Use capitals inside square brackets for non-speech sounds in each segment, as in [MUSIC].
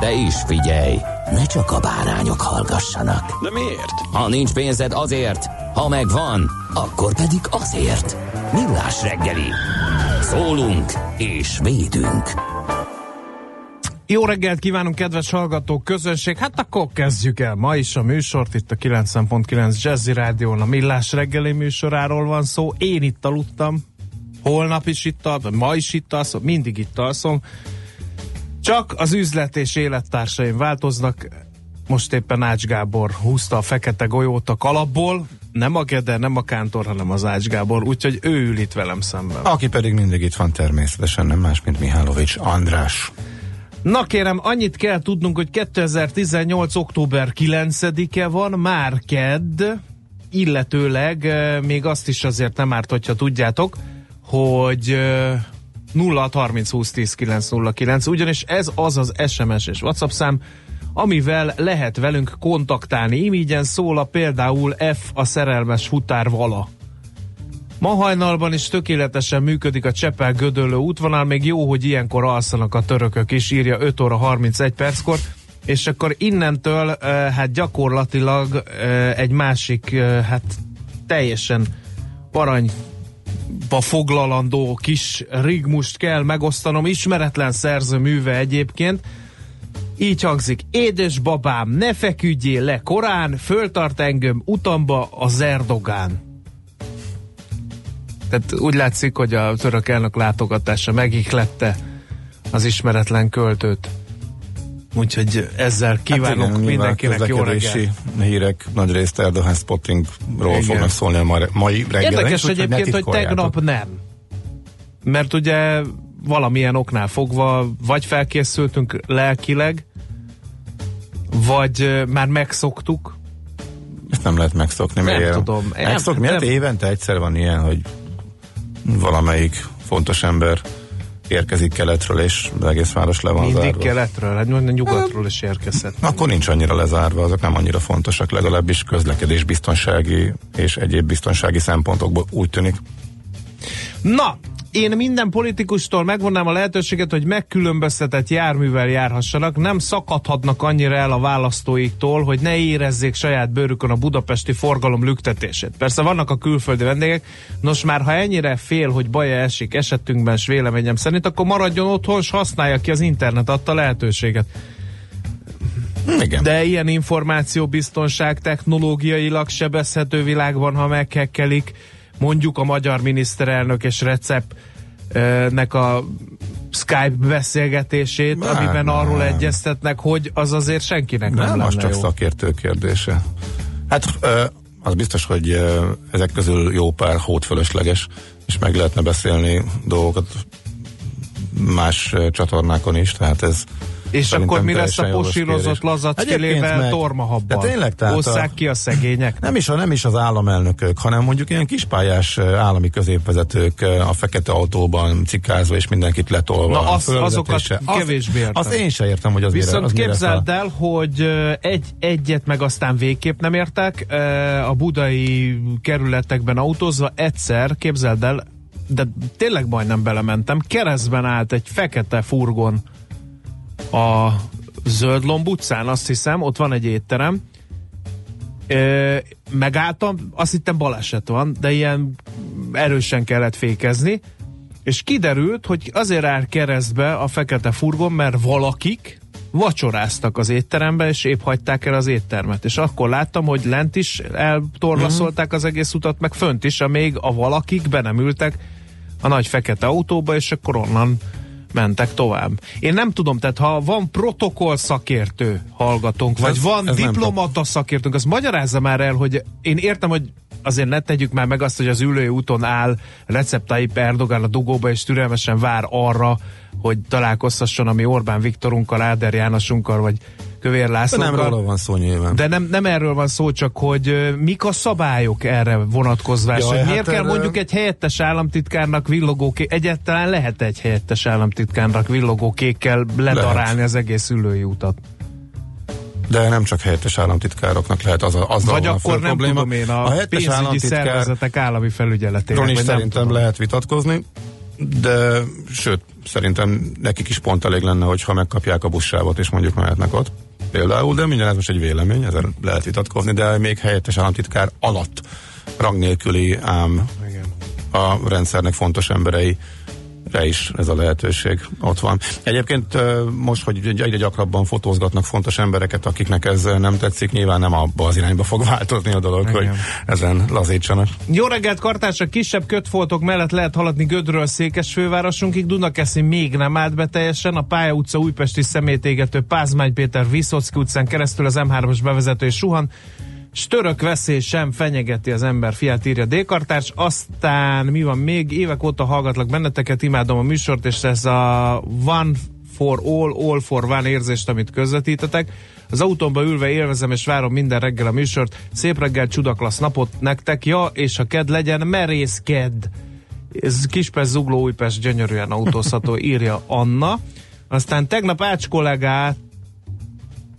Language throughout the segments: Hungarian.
De is figyelj, ne csak a bárányok hallgassanak. De miért? Ha nincs pénzed azért, ha megvan, akkor pedig azért. Millás reggeli. Szólunk és védünk. Jó reggelt kívánunk, kedves hallgatók, közönség! Hát akkor kezdjük el ma is a műsort, itt a 90.9 Jazzy Rádión, a Millás reggeli műsoráról van szó. Én itt aludtam, holnap is itt alszom, ma is itt alszom, mindig itt alszom. Csak az üzlet és élettársaim változnak. Most éppen Ács Gábor húzta a fekete golyót a kalapból, nem a Gede, nem a Kántor, hanem az Ács Gábor, úgyhogy ő ül itt velem szemben. Aki pedig mindig itt van természetesen, nem más, mint Mihálovics András. Na kérem, annyit kell tudnunk, hogy 2018. október 9-e van, már kedd, illetőleg eh, még azt is azért nem árt, hogyha tudjátok, hogy eh, 0 30 20 10 909, ugyanis ez az az SMS és WhatsApp szám, amivel lehet velünk kontaktálni. Imígyen szól a például F a szerelmes futár vala. Ma hajnalban is tökéletesen működik a Csepel Gödöllő útvonal, még jó, hogy ilyenkor alszanak a törökök is, írja 5 óra 31 perckor, és akkor innentől eh, hát gyakorlatilag eh, egy másik, eh, hát teljesen arany foglalandó kis rigmust kell megosztanom, ismeretlen szerző műve egyébként. Így hangzik, édes babám, ne feküdjél le korán, föltart engem utamba az Erdogán. Tehát úgy látszik, hogy a török elnök látogatása megihlette az ismeretlen költőt. Úgyhogy ezzel kívánok hát igen, mindenkinek jó reggelt. hírek nagy részt Erdogan spottingról igen. fognak szólni a mai reggel. Érdekes úgy, egyébként, hogy, hogy tegnap nem. Mert ugye valamilyen oknál fogva vagy felkészültünk lelkileg, vagy már megszoktuk. Ezt nem lehet megszokni. Nem miért? tudom. Megszokni, nem, nem. évente egyszer van ilyen, hogy valamelyik fontos ember érkezik keletről, és az egész város le van Mindig zárva. keletről, hát mondjuk nyugatról is érkezhet. Akkor nincs annyira lezárva, azok nem annyira fontosak, legalábbis közlekedés biztonsági és egyéb biztonsági szempontokból úgy tűnik. Na, én minden politikustól megvonnám a lehetőséget, hogy megkülönböztetett járművel járhassanak, nem szakadhatnak annyira el a választóiktól, hogy ne érezzék saját bőrükön a budapesti forgalom lüktetését. Persze vannak a külföldi vendégek, nos már ha ennyire fél, hogy baja esik esetünkben, s véleményem szerint, akkor maradjon otthon, és használja ki az internet adta lehetőséget. Igen. De ilyen információbiztonság technológiailag sebezhető világban, ha meghekkelik, mondjuk a magyar miniszterelnök és Recep nek a Skype beszélgetését, nem, amiben nem. arról egyeztetnek, hogy az azért senkinek nem, nem az csak jó. szakértő kérdése. Hát az biztos, hogy ezek közül jó pár hót fölösleges, és meg lehetne beszélni dolgokat más csatornákon is, tehát ez és akkor mi lesz a posírozott lazackélével tormahabban? De tényleg, tehát a, ki a szegények? Nem is, a, nem is az államelnökök, hanem mondjuk ilyen kispályás állami középvezetők a fekete autóban cikázva és mindenkit letolva. Na az, azokat kevésbé értem. Azt én sem értem, hogy az Viszont az képzeld el, hogy egy, egyet meg aztán végképp nem értek. A budai kerületekben autózva egyszer, képzeld el, de tényleg majdnem belementem, keresztben állt egy fekete furgon a Zöld Lomb utcán, azt hiszem, ott van egy étterem, Ö, megálltam, azt hittem baleset van, de ilyen erősen kellett fékezni, és kiderült, hogy azért áll keresztbe a fekete furgon, mert valakik vacsoráztak az étterembe, és épp hagyták el az éttermet. És akkor láttam, hogy lent is eltorlaszolták az egész utat, meg fönt is, amíg a valakik be nem ültek a nagy fekete autóba, és akkor onnan mentek tovább. Én nem tudom, tehát ha van protokoll szakértő hallgatónk, vagy Ez- van ez diplomata szakértőnk, az magyarázza már el, hogy én értem, hogy azért ne tegyük már meg azt, hogy az ülői úton áll Recep Tayyip Erdogan a dugóba, és türelmesen vár arra, hogy találkozhasson a mi Orbán Viktorunkkal, Áder Jánosunkkal, vagy Kövér De nem róla van szó nyilván. De nem, nem erről van szó, csak hogy mik a szabályok erre vonatkozvás, Jaj, hogy miért hát kell erre- mondjuk egy helyettes államtitkárnak villogó kék, egyáltalán lehet egy helyettes államtitkárnak villogó kékkel ledarálni az egész ülői utat. De nem csak helyettes államtitkároknak lehet az a, azzal Vagy a akkor nem probléma. tudom én, a, a helyettes pénzügyi államtitkár szervezetek állami felügyeletének. Ron is szerintem lehet vitatkozni, de sőt, szerintem nekik is pont elég lenne, hogyha megkapják a buszsávot, és mondjuk mehetnek ott. Például, de mindjárt ez most egy vélemény, ezzel lehet vitatkozni, de még helyettes államtitkár alatt rang nélküli ám Igen. a rendszernek fontos emberei re is ez a lehetőség ott van. Egyébként most, hogy egyre gyakrabban fotózgatnak fontos embereket, akiknek ez nem tetszik, nyilván nem abba az irányba fog változni a dolog, Igen. hogy ezen lazítsanak. Jó reggelt, kartársak! Kisebb kötfoltok mellett lehet haladni Gödről Székesfővárosunkig. Dunakeszi még nem állt be teljesen. A Pálya utca újpesti szemétégető Pázmány Péter Viszocki utcán keresztül az M3-as bevezető és suhan. S török veszély sem fenyegeti az ember fiát, írja Dékartárs. Aztán mi van még? Évek óta hallgatlak benneteket, imádom a műsort, és ez a One for all, all for one érzést, amit közvetítetek. Az autómba ülve élvezem és várom minden reggel a műsort. Szép reggel, csudaklasz napot nektek. Ja, és ha ked legyen, merész ked. Ez Kispest, Zugló, Újpest gyönyörűen autózható, írja Anna. Aztán tegnap Ács kollégát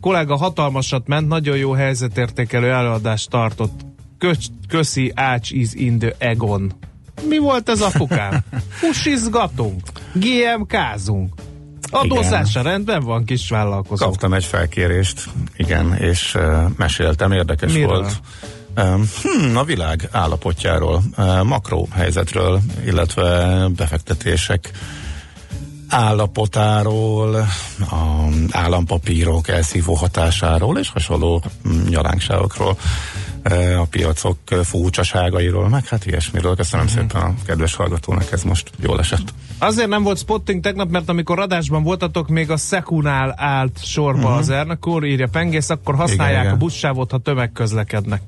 kollega hatalmasat ment, nagyon jó helyzetértékelő előadást tartott. Köcs, köszi, Ács is in the Egon. Mi volt ez apukám? Pusizgatunk, [LAUGHS] GMK-zunk. Adózása rendben van, kis vállalkozó. Kaptam egy felkérést, igen, és uh, meséltem, érdekes Miről? volt. Hmm, a világ állapotjáról, makró helyzetről, illetve befektetések állapotáról, a állampapírok elszívó hatásáról és hasonló nyalánkságokról, uh, a piacok furcsaságairól, meg hát ilyesmiről. Köszönöm Mhm. szépen a kedves hallgatónak, ez most jól esett. Azért nem volt spotting tegnap, mert amikor adásban voltatok, még a Szekunál állt sorba uh-huh. az Ernakor, írja Pengész, akkor használják igen, igen. a buszsávot, ha tömegközlekednek.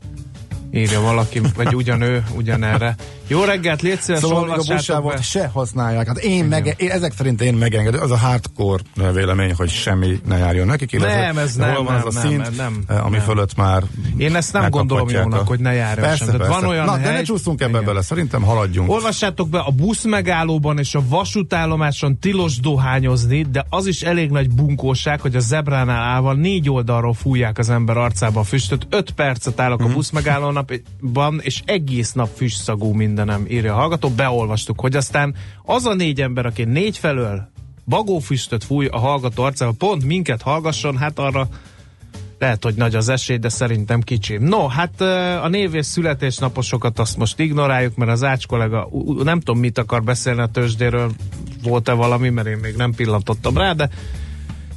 Írja valaki, vagy ugyanő, ugyanerre. Jó reggelt, légy szíves, Szóval még a buszsávot be. se használják. Hát én, meg, én ezek szerint én megengedő. Az a hardcore vélemény, hogy semmi ne járjon nekik. illetve Nem, ez hol nem, van az a nem, szint, nem, eh, ami nem. fölött már Én ezt nem gondolom jónak, hogy ne járjon persze, sem. Persze. van olyan Na, de hely- ne csúszunk ebbe Igen. bele, szerintem haladjunk. Olvassátok be, a busz megállóban és a vasútállomáson tilos dohányozni, de az is elég nagy bunkóság, hogy a zebránál állva négy oldalról fújják az ember arcába a füstöt. Öt percet állok Mhm. a busz megállóban, és egész nap füstszagú mindenem, írja a hallgató. Beolvastuk, hogy aztán az a négy ember, aki négy felől bagófüstöt fúj a hallgató arcába, pont minket hallgasson, hát arra lehet, hogy nagy az esély, de szerintem kicsi. No, hát a név és születésnaposokat azt most ignoráljuk, mert az Ács kollega nem tudom, mit akar beszélni a tőzsdéről, volt-e valami, mert én még nem pillantottam rá, de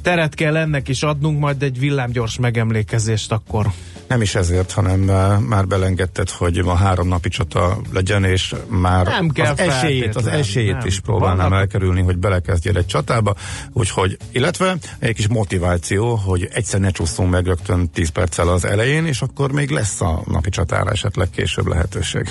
teret kell ennek is adnunk, majd egy villámgyors megemlékezést akkor. Nem is ezért, hanem már belengedted, hogy ma három napi csata legyen, és már Nem kell az esélyt, az esélyt nem. is próbálnám Vannak- elkerülni, hogy belekezdjél egy csatába, úgyhogy, illetve egy kis motiváció, hogy egyszer ne csúszunk meg rögtön 10 perccel az elején, és akkor még lesz a napi csatára esetleg később lehetőség.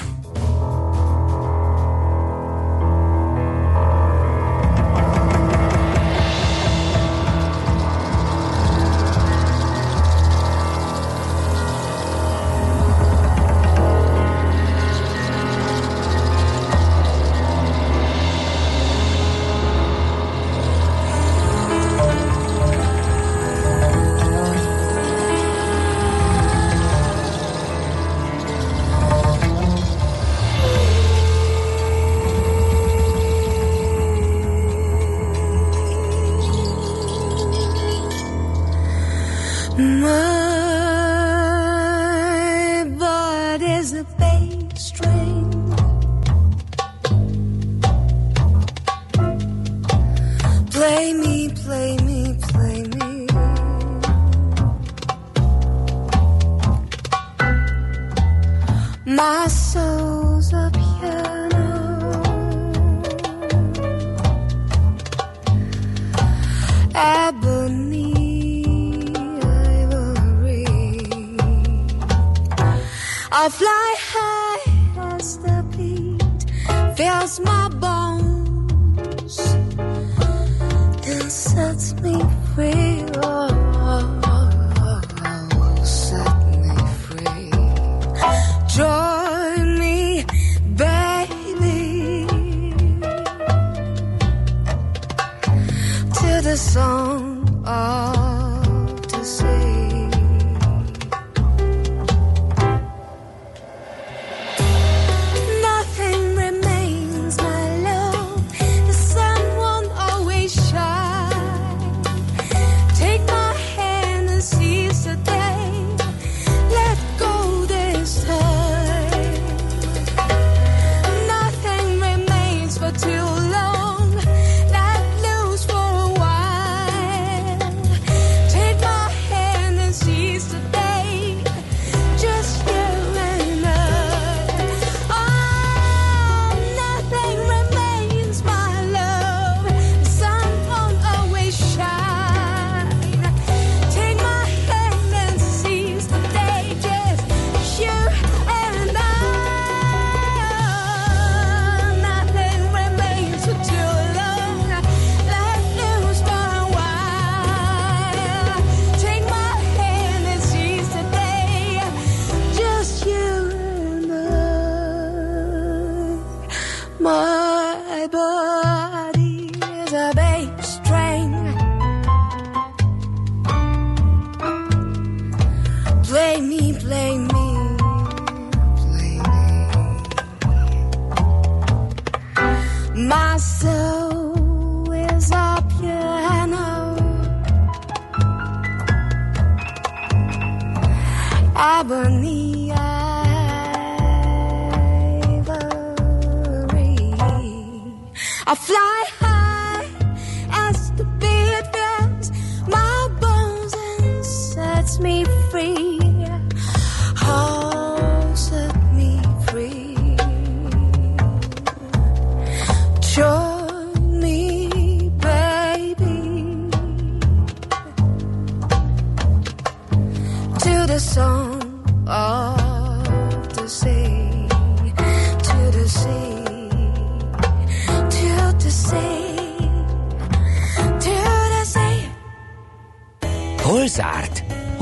The song of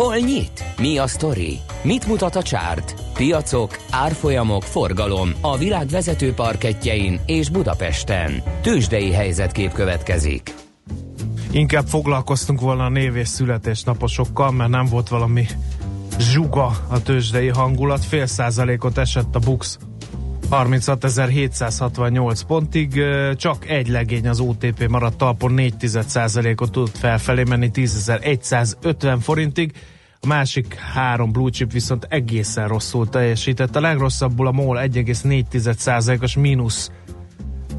Hol nyit? Mi a sztori? Mit mutat a csárt? Piacok, árfolyamok, forgalom a világ vezető parketjein és Budapesten. Tősdei helyzetkép következik. Inkább foglalkoztunk volna a név és születésnaposokkal, mert nem volt valami zsuga a tőzsdei hangulat. Fél százalékot esett a BUX 36.768 pontig, csak egy legény az OTP maradt talpon 4% ot tudott felfelé menni 10.150 forintig, a másik három blue chip viszont egészen rosszul teljesített. A legrosszabbul a MOL 1,4%-os mínusz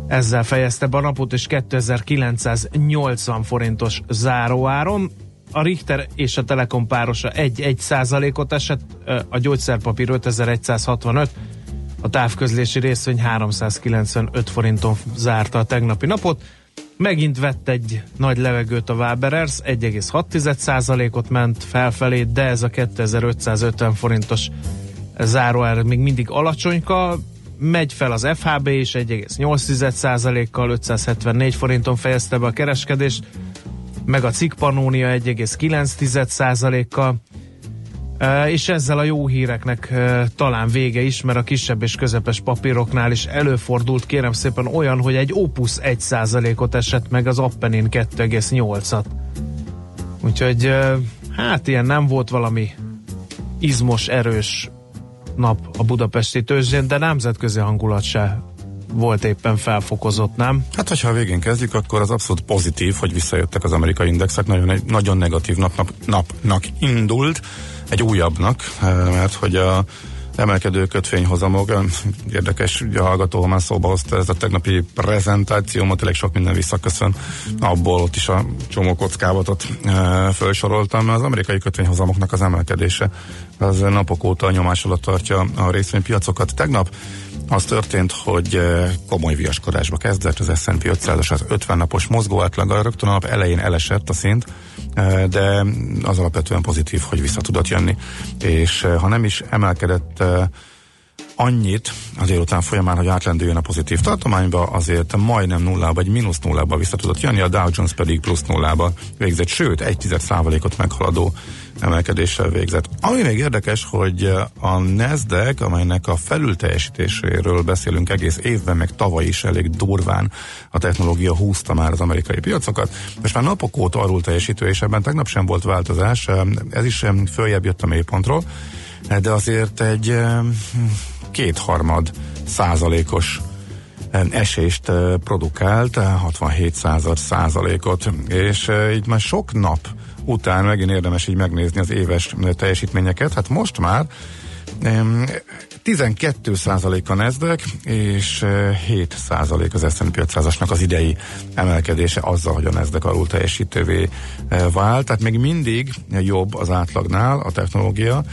ezzel fejezte be a napot, és 2980 forintos záróáron. A Richter és a Telekom párosa 1-1 százalékot esett, a gyógyszerpapír 5165, a távközlési részvény 395 forinton zárta a tegnapi napot. Megint vett egy nagy levegőt a Waberers, 1,6%-ot ment felfelé, de ez a 2550 forintos záróár még mindig alacsonyka. Megy fel az FHB is 1,8%-kal, 574 forinton fejezte be a kereskedést, meg a cikk Pannonia 1,9%-kal. És ezzel a jó híreknek talán vége is, mert a kisebb és közepes papíroknál is előfordult, kérem szépen olyan, hogy egy Opus 1%-ot esett meg, az Appenin 2,8-at. Úgyhogy hát ilyen nem volt valami izmos, erős nap a budapesti tőzsdén, de nemzetközi hangulat se volt éppen felfokozott, nem? Hát, hogyha a végén kezdjük, akkor az abszolút pozitív, hogy visszajöttek az amerikai indexek, nagyon, nagyon negatív nap, nap, napnak indult, egy újabbnak, eh, mert hogy a emelkedő kötvényhozamok. Érdekes, ugye a hallgató, ha már szóba hozta ez a tegnapi prezentációmat, tényleg sok minden visszaköszön. Abból ott is a csomó kockávatot e, felsoroltam. Az amerikai kötvényhozamoknak az emelkedése az napok óta nyomás alatt tartja a részvénypiacokat. Tegnap az történt, hogy eh, komoly viaskodásba kezdett az S&P 500-as az 50 napos mozgó átlaga, rögtön a nap elején elesett a szint, eh, de az alapvetően pozitív, hogy vissza tudott jönni, és ha nem is emelkedett annyit az délután folyamán, hogy átlendüljön a pozitív tartományba, azért majdnem nullába, vagy mínusz nullába vissza tudott jönni, a Dow Jones pedig plusz nullába végzett, sőt, egy tized százalékot meghaladó emelkedéssel végzett. Ami még érdekes, hogy a Nasdaq, amelynek a felülteljesítéséről beszélünk egész évben, meg tavaly is elég durván a technológia húzta már az amerikai piacokat, és már napok óta arról teljesítő, és ebben tegnap sem volt változás, ez is följebb jött a mélypontról, de azért egy kétharmad százalékos esést produkált, 67 század százalékot, és így már sok nap után megint érdemes így megnézni az éves teljesítményeket. Hát most már 12% a Nasdaq, és 7% az S&P 500-asnak az idei emelkedése azzal, hogy a Nasdaq alul teljesítővé vált. Tehát még mindig jobb az átlagnál a technológia,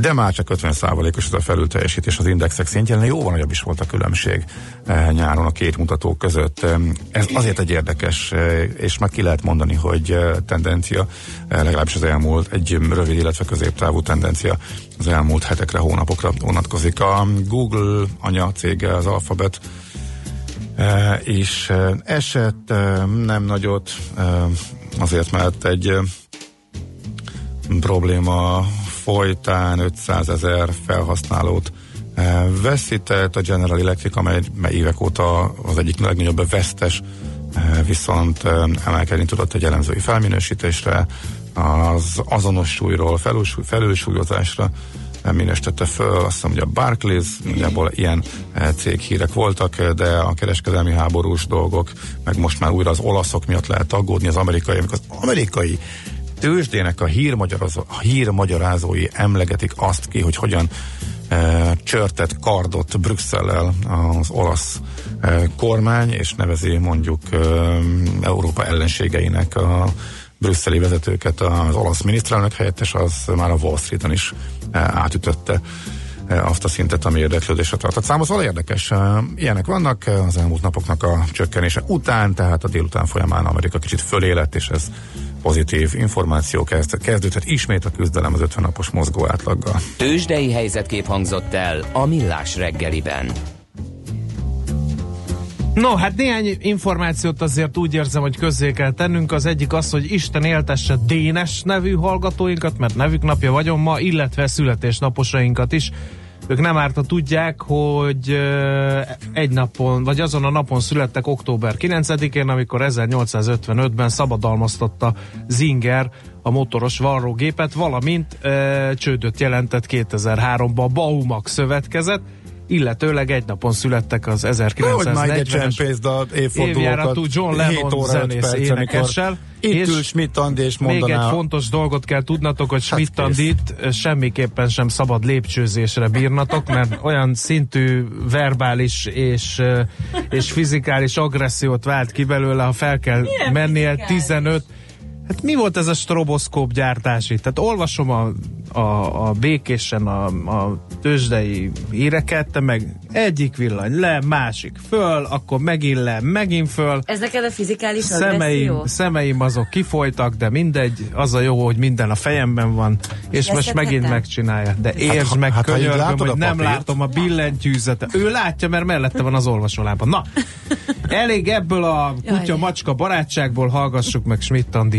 de már csak 50% os az a felülteljesítés az indexek szintjén, jóval nagyobb is volt a különbség nyáron a két mutató között. Ez azért egy érdekes, és meg ki lehet mondani, hogy tendencia, legalábbis az elmúlt, egy rövid, illetve középtávú tendencia az elmúlt hetekre, hónapokra vonatkozik. A Google anya cége, az Alphabet és esett nem nagyot, azért mert egy probléma folytán 500 ezer felhasználót veszített, a General Electric, amely évek óta az egyik legnagyobb vesztes, viszont emelkedni tudott egy elemzői felminősítésre, az azonos súlyról felülsúlyozásra minősítette föl, azt hiszem, hogy a Barclays, nagyjából ilyen céghírek voltak, de a kereskedelmi háborús dolgok, meg most már újra az olaszok miatt lehet aggódni, az amerikai, amikor az amerikai tőzsdének a, hírmagyarázó, a hírmagyarázói emlegetik azt ki, hogy hogyan e, csörtett kardot Brüsszellel az olasz e, kormány, és nevezi mondjuk e, Európa ellenségeinek a brüsszeli vezetőket az olasz miniszterelnök helyettes, az már a Wall Street-en is e, átütötte e, azt a szintet, ami érdeklődésre tartott számos. Szóval érdekes. E, ilyenek vannak az elmúlt napoknak a csökkenése után, tehát a délután folyamán Amerika kicsit fölélett, és ez pozitív információ kezd, kezdődhet ismét a küzdelem az 50 napos mozgó átlaggal. Tőzsdei helyzetkép hangzott el a Millás reggeliben. No, hát néhány információt azért úgy érzem, hogy közzé kell tennünk. Az egyik az, hogy Isten éltesse Dénes nevű hallgatóinkat, mert nevük napja vagyon ma, illetve születésnaposainkat is. Ők nem árta tudják, hogy egy napon, vagy azon a napon születtek október 9-én, amikor 1855-ben szabadalmaztatta Zinger a motoros varrógépet, valamint e, csődöt jelentett 2003-ban a Baumax szövetkezet, illetőleg egy napon születtek az 1940-es évjáratú John Lennon zenész énekessel. Itt ül Schmidt Andi és mondaná... Még egy fontos dolgot kell tudnatok, hogy Schmidt hát Andit semmiképpen sem szabad lépcsőzésre bírnatok, mert olyan szintű verbális és, és fizikális agressziót vált ki belőle, ha fel kell Milyen mennie 15 Hát mi volt ez a stroboszkóp gyártási? Tehát olvasom a, a, a békésen a, a tőzsdei híreket, te meg egyik villany le, másik föl, akkor megint le, megint föl. Ez neked a fizikális szemeim, agresszió? szemeim azok kifolytak, de mindegy, az a jó, hogy minden a fejemben van, és Ezt most megint tettem? megcsinálja. De értsd hát, meg, hát, könyörgöm, látod hogy nem látom a billentyűzete. Ő látja, mert mellette van az olvasólában. Na, [LAUGHS] elég ebből a kutya-macska barátságból hallgassuk meg Schmidt Andi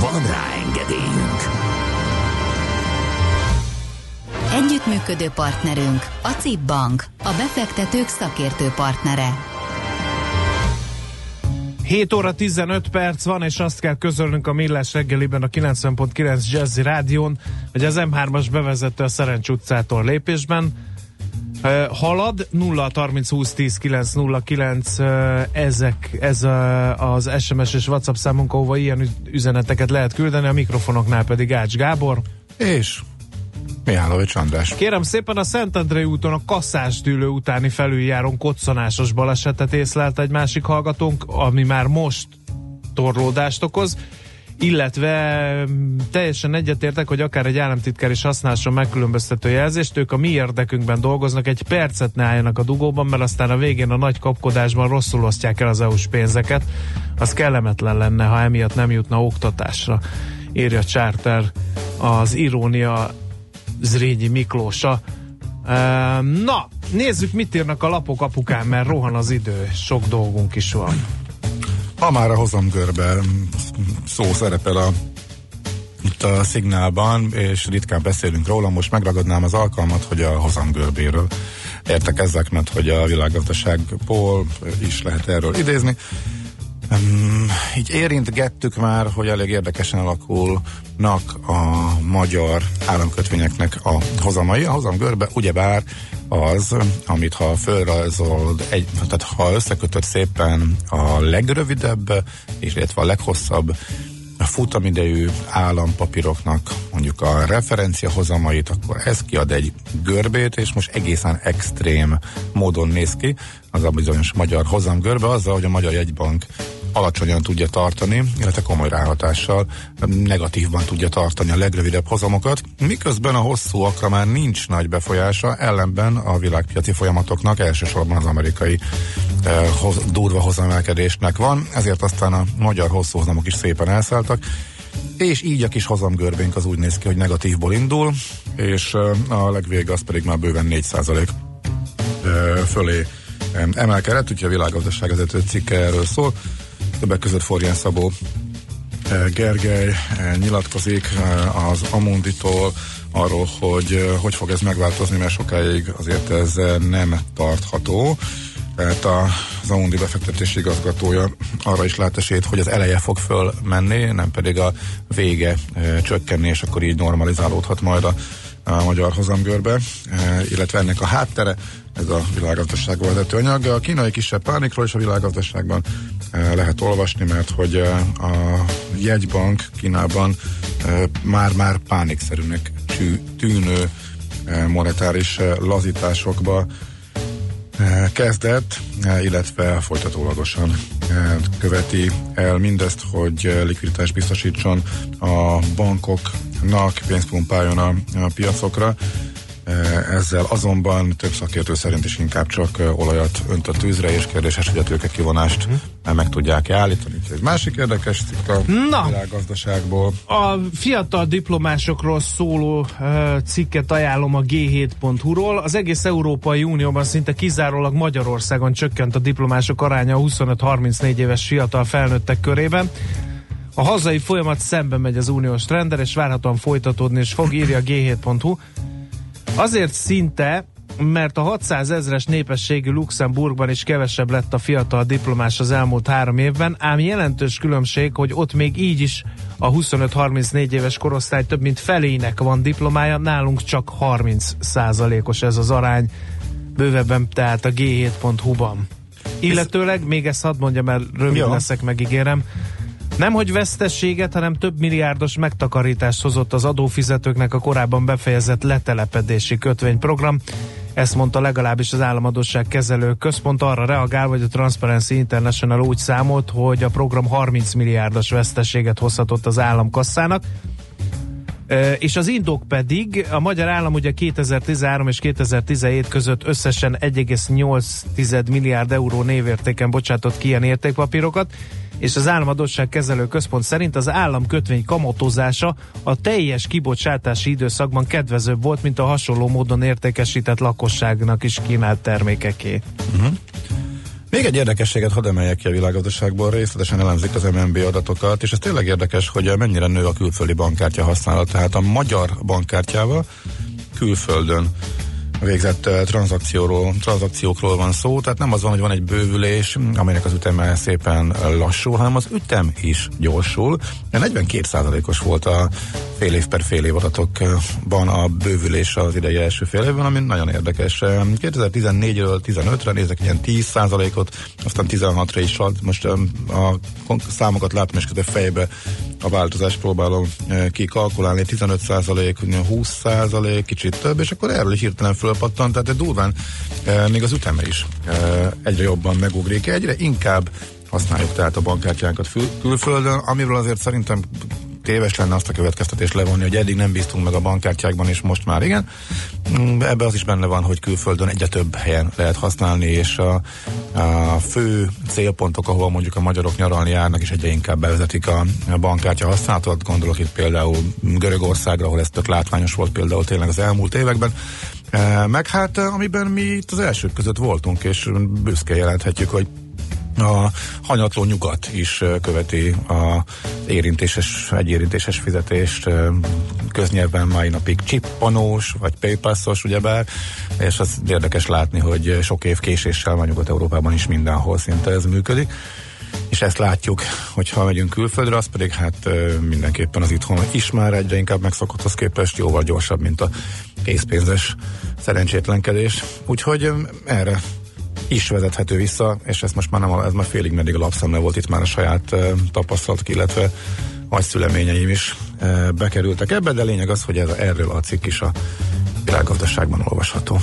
Van rá engedélyünk! Együttműködő partnerünk a CIP Bank, a befektetők szakértő partnere. 7 óra 15 perc van, és azt kell közölnünk a Millás reggeliben a 90.9 Jazzy Rádión, hogy az M3-as bevezető a Szerencs utcától lépésben halad 0 30 20 10 9 0 9 ö, ezek, ez az SMS és WhatsApp számunk, ahova ilyen üz- üzeneteket lehet küldeni, a mikrofonoknál pedig Ács Gábor. És Mihálovics András. Kérem szépen a Szentendrei úton a kasszás dűlő utáni felüljáron koccanásos balesetet észlelt egy másik hallgatónk, ami már most torlódást okoz, illetve mm, teljesen egyetértek, hogy akár egy államtitkár is használson megkülönböztető jelzést, ők a mi érdekünkben dolgoznak, egy percet ne álljanak a dugóban, mert aztán a végén a nagy kapkodásban rosszul osztják el az EU-s pénzeket. Az kellemetlen lenne, ha emiatt nem jutna oktatásra, írja Charter az irónia Zrínyi Miklósa. Ehm, Na, nézzük, mit írnak a lapok apukám, mert rohan az idő, sok dolgunk is van. Ha már a hozamgörbe szó szerepel a itt a szignálban, és ritkán beszélünk róla, most megragadnám az alkalmat, hogy a hozamgörbéről értekezzek, mert hogy a világgazdaságból is lehet erről idézni. Um, így érintgettük már, hogy elég érdekesen alakulnak a magyar államkötvényeknek a hozamai. A hozamgörbe ugyebár az, amit ha fölrajzolod, egy, tehát ha összekötöd szépen a legrövidebb, és illetve a leghosszabb futamidejű állampapíroknak mondjuk a referencia hozamait, akkor ez kiad egy görbét, és most egészen extrém módon néz ki az a bizonyos magyar hozamgörbe, azzal, hogy a Magyar Jegybank alacsonyan tudja tartani, illetve komoly ráhatással negatívban tudja tartani a legrövidebb hozamokat, miközben a hosszúakra már nincs nagy befolyása, ellenben a világpiaci folyamatoknak elsősorban az amerikai eh, hoz, durva hozamelkedésnek van, ezért aztán a magyar hosszú hozamok is szépen elszálltak, és így a kis hozamgörbénk az úgy néz ki, hogy negatívból indul, és eh, a legvége az pedig már bőven 4 százalék fölé em, emelkedett, úgyhogy a világgazdaság vezető cikke erről szól. Többek között Forján Szabó eh, Gergely eh, nyilatkozik eh, az Amunditól arról, hogy hogy fog ez megváltozni, mert sokáig azért ez nem tartható. Tehát az Amundi befektetési igazgatója arra is lát esélyt, hogy az eleje fog fölmenni, nem pedig a vége csökkenni, és akkor így normalizálódhat majd a, a magyar hozamgörbe, illetve ennek a háttere, ez a világgazdaság vezető anyag. A kínai kisebb pánikról is a világgazdaságban e, lehet olvasni, mert hogy e, a jegybank Kínában e, már-már pánikszerűnek tűnő monetáris lazításokba eh, kezdett, eh, illetve folytatólagosan eh, követi el mindezt, hogy eh, likviditást biztosítson a bankoknak, pénzpumpáljon a piacokra. Ezzel azonban több szakértő szerint is inkább csak olajat önt a tűzre, és kérdéses, hogy a tőke kivonást uh-huh. meg tudják állítani. Egy másik érdekes cikk a Na. világgazdaságból. A fiatal diplomásokról szóló cikket ajánlom a g7.hu-ról. Az egész Európai Unióban szinte kizárólag Magyarországon csökkent a diplomások aránya a 25-34 éves fiatal felnőttek körében. A hazai folyamat szembe megy az uniós trendel, és várhatóan folytatódni is fog, írja a g7.hu. Azért szinte, mert a 600 ezres népességű Luxemburgban is kevesebb lett a fiatal diplomás az elmúlt három évben, ám jelentős különbség, hogy ott még így is a 25-34 éves korosztály több mint felének van diplomája, nálunk csak 30 százalékos ez az arány, bővebben tehát a g7.hu-ban. Illetőleg, még ezt hadd mondjam el, rövid Jó. leszek, megígérem, nem hogy vesztességet, hanem több milliárdos megtakarítást hozott az adófizetőknek a korábban befejezett letelepedési kötvényprogram. Ezt mondta legalábbis az államadosság kezelő központ arra reagál, hogy a Transparency International úgy számolt, hogy a program 30 milliárdos veszteséget hozhatott az államkasszának. És az indok pedig, a magyar állam ugye 2013 és 2017 között összesen 1,8 milliárd euró névértéken bocsátott ki ilyen értékpapírokat, és az államadóság kezelő központ szerint az állam kötvény kamatozása a teljes kibocsátási időszakban kedvezőbb volt, mint a hasonló módon értékesített lakosságnak is kínált termékeké. Még egy érdekességet hadd emeljek ki a világgazdaságból, részletesen elemzik az MNB adatokat, és ez tényleg érdekes, hogy mennyire nő a külföldi bankkártya használat. Tehát a magyar bankkártyával külföldön végzett eh, tranzakcióról, tranzakciókról van szó, tehát nem az van, hogy van egy bővülés, amelynek az üteme szépen lassul, hanem az ütem is gyorsul. 42%-os volt a fél év per fél év adatokban a bővülés az idei első fél évben, ami nagyon érdekes. 2014-ről 15-re nézek ilyen 10%-ot, aztán 16-ra is ad. Most a számokat látom, és közben fejbe a változást próbálom kikalkulálni. 15%, 20%, kicsit több, és akkor erről is hirtelen fölpattant, tehát durván eh, még az üteme is eh, egyre jobban megugrik, egyre inkább használjuk tehát a bankkártyánkat fül- külföldön, amiről azért szerintem téves lenne azt a következtetést levonni, hogy eddig nem bíztunk meg a bankkártyákban, és most már igen. Mm, Ebbe az is benne van, hogy külföldön egyre több helyen lehet használni, és a, a fő célpontok, ahol mondjuk a magyarok nyaralni járnak, és egyre inkább bevezetik a, a bankkártya használatot. Gondolok itt például Görögországra, ahol ez tök látványos volt például tényleg az elmúlt években. E, Meg hát, amiben mi itt az elsők között voltunk, és büszke jelenthetjük, hogy a hanyatló nyugat is követi a érintéses, egy érintéses fizetést köznyelven mai napig csippanós, vagy paypassos, ugyebár, és az érdekes látni, hogy sok év késéssel már Nyugat-Európában is mindenhol szinte ez működik. És ezt látjuk, hogyha megyünk külföldre, az pedig hát mindenképpen az itthon is már egyre inkább megszokotthoz képest jóval gyorsabb, mint a készpénzes szerencsétlenkedés. Úgyhogy erre is vezethető vissza, és ez most már nem, ez már félig meddig a lapszemle volt, itt már a saját tapasztalatok, illetve agyszüleményeim is bekerültek ebbe, de lényeg az, hogy ez, erről a cikk is a világgazdaságban olvasható.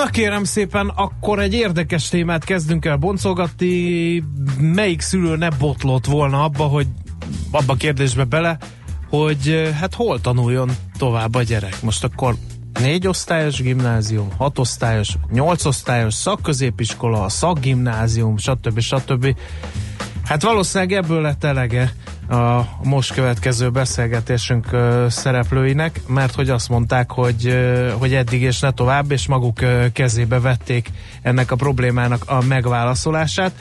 Na kérem szépen, akkor egy érdekes témát kezdünk el boncolgatni. Melyik szülő ne botlott volna abba, hogy abba a kérdésbe bele, hogy eh, hát hol tanuljon tovább a gyerek? Most akkor négy osztályos gimnázium, hat osztályos, nyolc osztályos, szakközépiskola, szakgimnázium, stb. stb. Hát valószínűleg ebből lett elege a most következő beszélgetésünk szereplőinek, mert hogy azt mondták, hogy, hogy eddig és ne tovább, és maguk kezébe vették ennek a problémának a megválaszolását.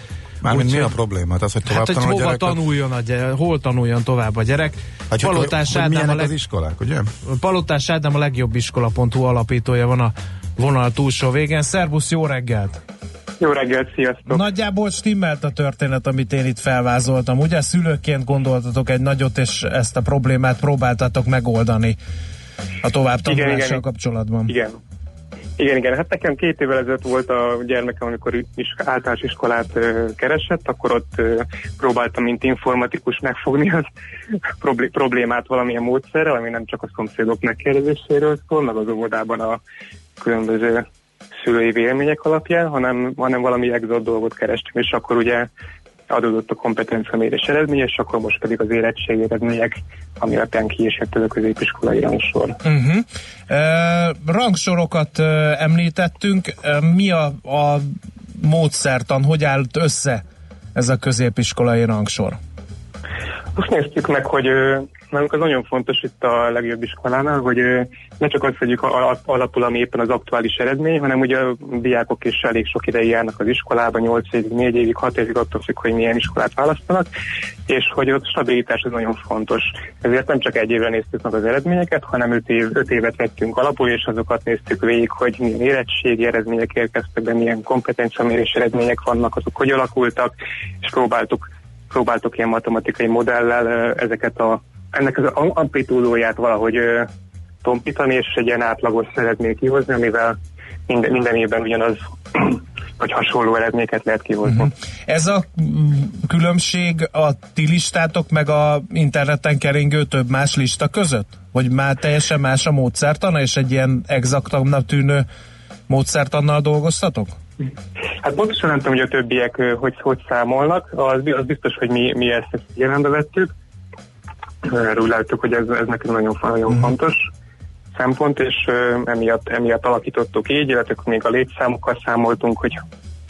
Mármint mi a probléma? Az, hogy tovább Hát, hogy tanul a hova gyerek? tanuljon a gyerek, hol tanuljon tovább a gyerek. Hát, hogy, Palotás hogy Ádám, a leg, az iskolák, ugye? Palotás Ádám a legjobb iskola.hu alapítója van a vonal túlsó végén. Szerbusz, jó reggelt! Jó reggelt, sziasztok! Nagyjából stimmelt a történet, amit én itt felvázoltam. Ugye szülőként gondoltatok egy nagyot, és ezt a problémát próbáltatok megoldani a továbbtanulással Igen, igen. kapcsolatban. Igen. Igen, igen. Hát nekem két évvel ezelőtt volt a gyermekem, amikor is, általános iskolát ö, keresett, akkor ott ö, próbáltam, mint informatikus megfogni az [LAUGHS] problé- problémát valamilyen módszerrel, ami nem csak a szomszédok megkérdezéséről szól, meg az óvodában a különböző szülői vélemények alapján, hanem, hanem valami exot dolgot kerestem, és akkor ugye adódott a kompetenciamérés eredménye, és akkor most pedig az érettségi eredmények, ami alapján kiesett ez a középiskolai rangsor. Uh-huh. Uh, rangsorokat uh, említettünk. Uh, mi a, a módszertan, hogy állt össze ez a középiskolai rangsor? Most néztük meg, hogy nálunk az nagyon fontos itt a legjobb iskolánál, hogy ne csak azt vegyük alapul, ami éppen az aktuális eredmény, hanem ugye a diákok is elég sok ideig járnak az iskolába, 8 évig, 4 évig, 6 évig, attól függ, hogy milyen iskolát választanak, és hogy ott stabilitás az nagyon fontos. Ezért nem csak egy évre néztük meg az eredményeket, hanem 5 év, öt évet vettünk alapul, és azokat néztük végig, hogy milyen érettségi eredmények érkeztek be, milyen kompetenciamérés eredmények vannak, azok hogy alakultak, és próbáltuk próbáltok ilyen matematikai modellel ezeket a, ennek az amplitúdóját valahogy tompítani, és egy ilyen átlagos eredményt kihozni, amivel minden, minden évben ugyanaz, [CLEARS THROAT] vagy hasonló eredményeket lehet kihozni. Uh-huh. Ez a mm, különbség a ti listátok meg a interneten keringő több más lista között? Hogy már teljesen más a módszertana, és egy ilyen exaktabbnak tűnő módszertannal dolgoztatok? Hát pontosan nem tudom, hogy a többiek hogy, hogy számolnak, az, az biztos, hogy mi, mi ezt, ezt figyelembe vettük. Erről láttuk, hogy ez, ez nekünk nagyon, nagyon uh-huh. fontos szempont, és ö, emiatt, emiatt alakítottuk így, illetve még a létszámokkal számoltunk, hogy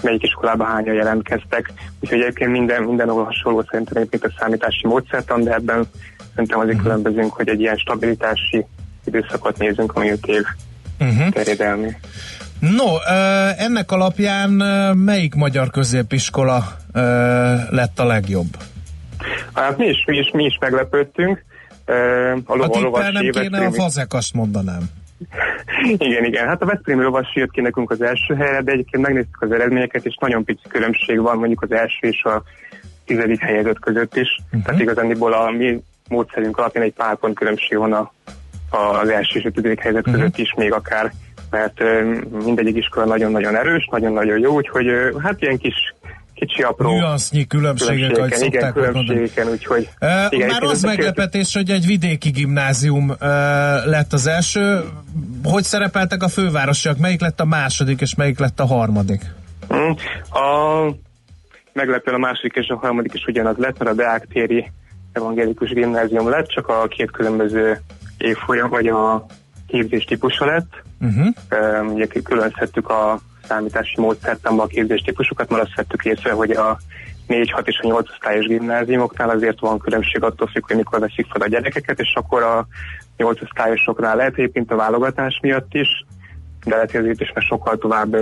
melyik iskolában hányan jelentkeztek. Úgyhogy egyébként minden, mindenhol hasonló szerintem egyébként a számítási módszertan, de ebben szerintem azért uh-huh. különbözünk, hogy egy ilyen stabilitási időszakot nézünk, ami 5 év Uh-huh. terjedelmi. No, ennek alapján melyik magyar középiskola lett a legjobb? Hát mi is, mi is, mi is meglepődtünk. A, A lova, tippel lovas nem kéne, a fazekast mondanám. [LAUGHS] Igen, igen. Hát a Veszprémi lovas jött ki nekünk az első helyre, de egyébként megnéztük az eredményeket, és nagyon pici különbség van mondjuk az első és a tizedik helyezett között is. Uh-huh. Tehát igazániból a mi módszerünk alapján egy pár pont különbség van a, a, az első és a tizedik helyzet uh-huh. között is még akár, mert mindegyik iskola nagyon-nagyon erős, nagyon-nagyon jó, úgyhogy hát ilyen kis kicsi apró Nüansznyi különbségek, ahogy igen, szokták mondani. különbségeken, úgyhogy Uh, igen, már az meglepetés, hogy egy vidéki gimnázium uh, lett az első. Hogy szerepeltek a fővárosiak? Melyik lett a második, és melyik lett a harmadik? Mm. A meglepően a második és a harmadik is ugyanaz lett, mert a Deák téri evangélikus gimnázium lett, csak a két különböző évfolyam, vagy a képzés típusa lett. Uh-huh. Üm, Ugye különböztettük a számítási módszertanban a képzés típusokat, mert azt vettük észre, hogy a 4, 6 és a 8 osztályos gimnáziumoknál azért van különbség attól függ, hogy mikor veszik fel a gyerekeket, és akkor a 8 osztályosoknál lehet egyébként a válogatás miatt is, de lehet, hogy azért is, mert sokkal tovább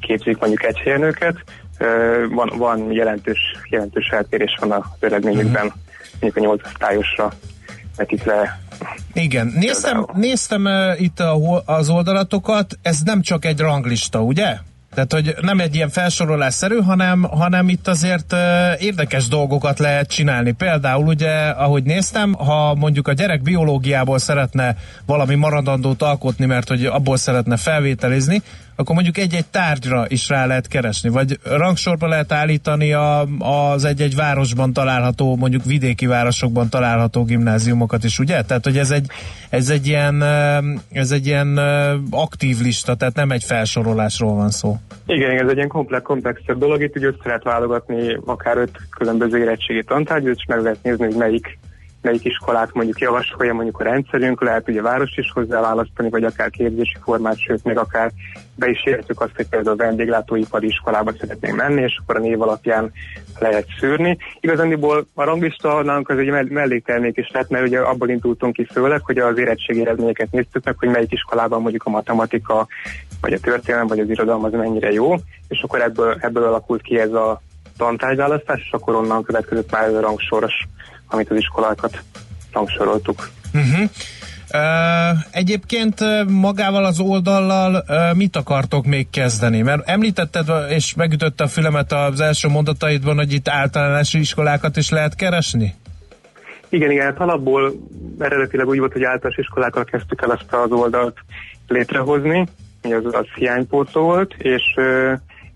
képzik mondjuk egy helyen őket. Van, van jelentős, jelentős eltérés van az eredményükben, mondjuk a 8 osztályosra vetítve Igen, néztem, néztem uh, itt a, az oldalatokat, ez nem csak egy ranglista, ugye? Tehát, hogy nem egy ilyen felsorolásszerű, hanem, hanem itt azért uh, érdekes dolgokat lehet csinálni. Például ugye, ahogy néztem, ha mondjuk a gyerek biológiából szeretne valami maradandót alkotni, mert hogy abból szeretne felvételizni, akkor mondjuk egy-egy tárgyra is rá lehet keresni, vagy rangsorba lehet állítani a, az egy-egy városban található, mondjuk vidéki városokban található gimnáziumokat is, ugye? Tehát, hogy ez egy, ez egy ilyen, ez egy ilyen aktív lista, tehát nem egy felsorolásról van szó. Igen, ez egy ilyen komplex, komplexebb dolog, itt ugye össze lehet válogatni akár öt különböző érettségi tantárgyat, és meg lehet nézni, hogy melyik melyik iskolát mondjuk javasolja mondjuk a rendszerünk, lehet ugye város is hozzá választani, vagy akár képzési formát, sőt még akár be is értük azt, hogy például vendéglátóipari iskolába szeretnénk menni, és akkor a név alapján lehet szűrni. Igazániból a ranglista nálunk az egy mell- melléktermék is lett, mert ugye abból indultunk ki főleg, hogy az érettségi eredményeket néztük meg, hogy melyik iskolában mondjuk a matematika, vagy a történelem, vagy az irodalom az mennyire jó, és akkor ebből, ebből alakult ki ez a tantárgyválasztás, és akkor onnan következett már a rangsoros amit az iskolákat rangsoroltuk. Uh-huh. Uh, egyébként uh, magával az oldallal uh, mit akartok még kezdeni? Mert említetted, és megütötte a fülemet az első mondataidban, hogy itt általános iskolákat is lehet keresni? Igen, igen, hát alapból eredetileg úgy volt, hogy általános iskolákkal kezdtük el ezt az oldalt létrehozni, az, az hiánypótló volt, és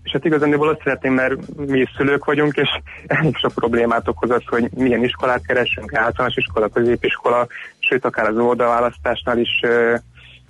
és hát igazából azt szeretném, mert mi is szülők vagyunk, és [LAUGHS] elég sok problémát okoz az, hogy milyen iskolát keresünk, általános iskola, középiskola, sőt akár az oldalválasztásnál is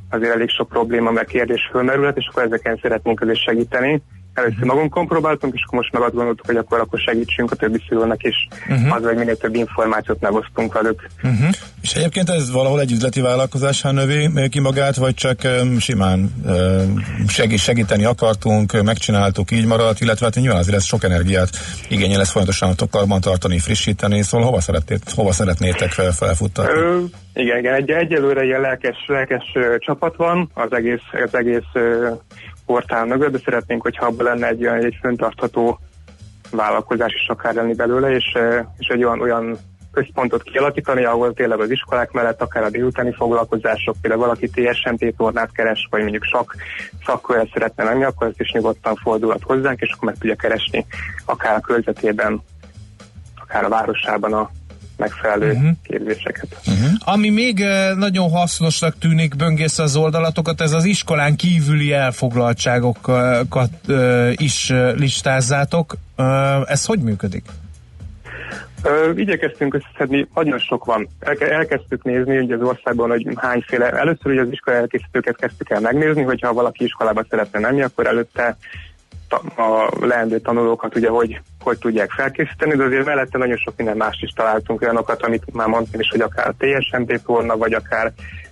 azért elég sok probléma, meg kérdés fölmerülhet, és akkor ezeken szeretnénk azért segíteni. Először magunkon próbáltunk, és akkor most meg azt gondoltuk, hogy akkor, akkor segítsünk a többi szülőnek is, uh-huh. az, hogy minél több információt megosztunk velük. Uh-huh. És egyébként ez valahol egy üzleti vállalkozásán növi ki magát, vagy csak um, simán um, segít, segíteni akartunk, megcsináltuk, így maradt, illetve hát nyilván azért ez sok energiát igényel, lesz folyamatosan a tartani, frissíteni, szóval hova, szeretnétek, hova szeretnétek fel, felfuttatni? Ö, igen, igen, egy, egyelőre ilyen lelkes, lelkes uh, csapat van, az egész, az egész uh, portál mögött, de szeretnénk, hogyha abban lenne egy, olyan, egy föntartható vállalkozás is akár lenni belőle, és, és egy olyan, olyan központot kialakítani, ahol tényleg az iskolák mellett akár a délutáni foglalkozások, például valaki TSMT tornát keres, vagy mondjuk sak, szakkörre szeretne menni, akkor ezt is nyugodtan fordulhat hozzánk, és akkor meg tudja keresni akár a körzetében, akár a városában a megfelelő uh-huh. képzéseket. Uh-huh. Ami még nagyon hasznosnak tűnik böngész az oldalatokat, ez az iskolán kívüli elfoglaltságokat is listázzátok. Ez hogy működik? Ö, igyekeztünk összeszedni, nagyon sok van. El, elkezdtük nézni hogy az országban, hogy hányféle. Először ugye az iskola elkészítőket kezdtük el megnézni, hogyha valaki iskolába szeretne menni, akkor előtte a leendő tanulókat ugye hogy, hogy tudják felkészíteni, de azért mellette nagyon sok minden mást is találtunk, olyanokat, amit már mondtam is, hogy akár a TSMP torna, vagy akár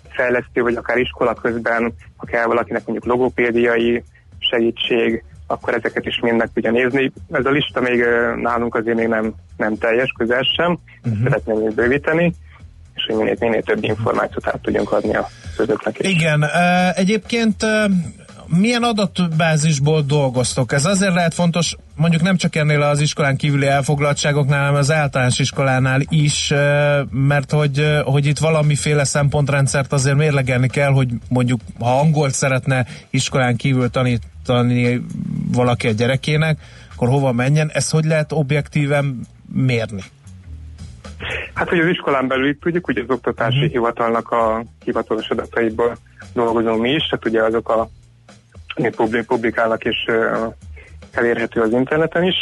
fejlesztő, vagy akár iskola közben, ha kell valakinek mondjuk logopédiai segítség, akkor ezeket is mind meg tudja nézni. Ez a lista még nálunk azért még nem, nem teljes, közel sem, uh-huh. szeretném még bővíteni, és hogy minél, minél több információt át tudjunk adni a is. Igen, egyébként milyen adatbázisból dolgoztok? Ez azért lehet fontos, mondjuk nem csak ennél az iskolán kívüli elfoglaltságoknál, hanem az általános iskolánál is, mert hogy, hogy itt valamiféle szempontrendszert azért mérlegelni kell, hogy mondjuk ha angolt szeretne iskolán kívül tanítani valaki a gyerekének, akkor hova menjen? Ezt hogy lehet objektíven mérni? Hát, hogy az iskolán belül tudjuk, hogy az oktatási uh-huh. hivatalnak a hivatalos adataiból dolgozunk mi is, tehát ugye azok a publikálnak és elérhető az interneten is.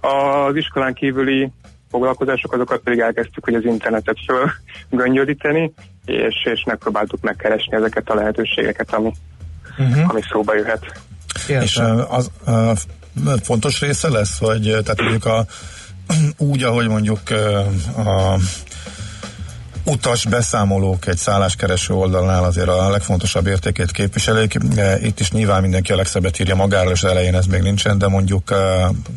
Az iskolán kívüli foglalkozások, azokat pedig elkezdtük, hogy az internetet fölgöngyölíteni, és, és megpróbáltuk megkeresni ezeket a lehetőségeket, ami, uh-huh. ami szóba jöhet. Értem. És az a fontos része lesz, hogy tehát mondjuk a, [CLEARS THROAT] úgy, ahogy mondjuk a utas beszámolók egy szálláskereső oldalnál azért a legfontosabb értékét képviselik. Itt is nyilván mindenki a legszebbet írja magáról, és elején ez még nincsen, de mondjuk eh,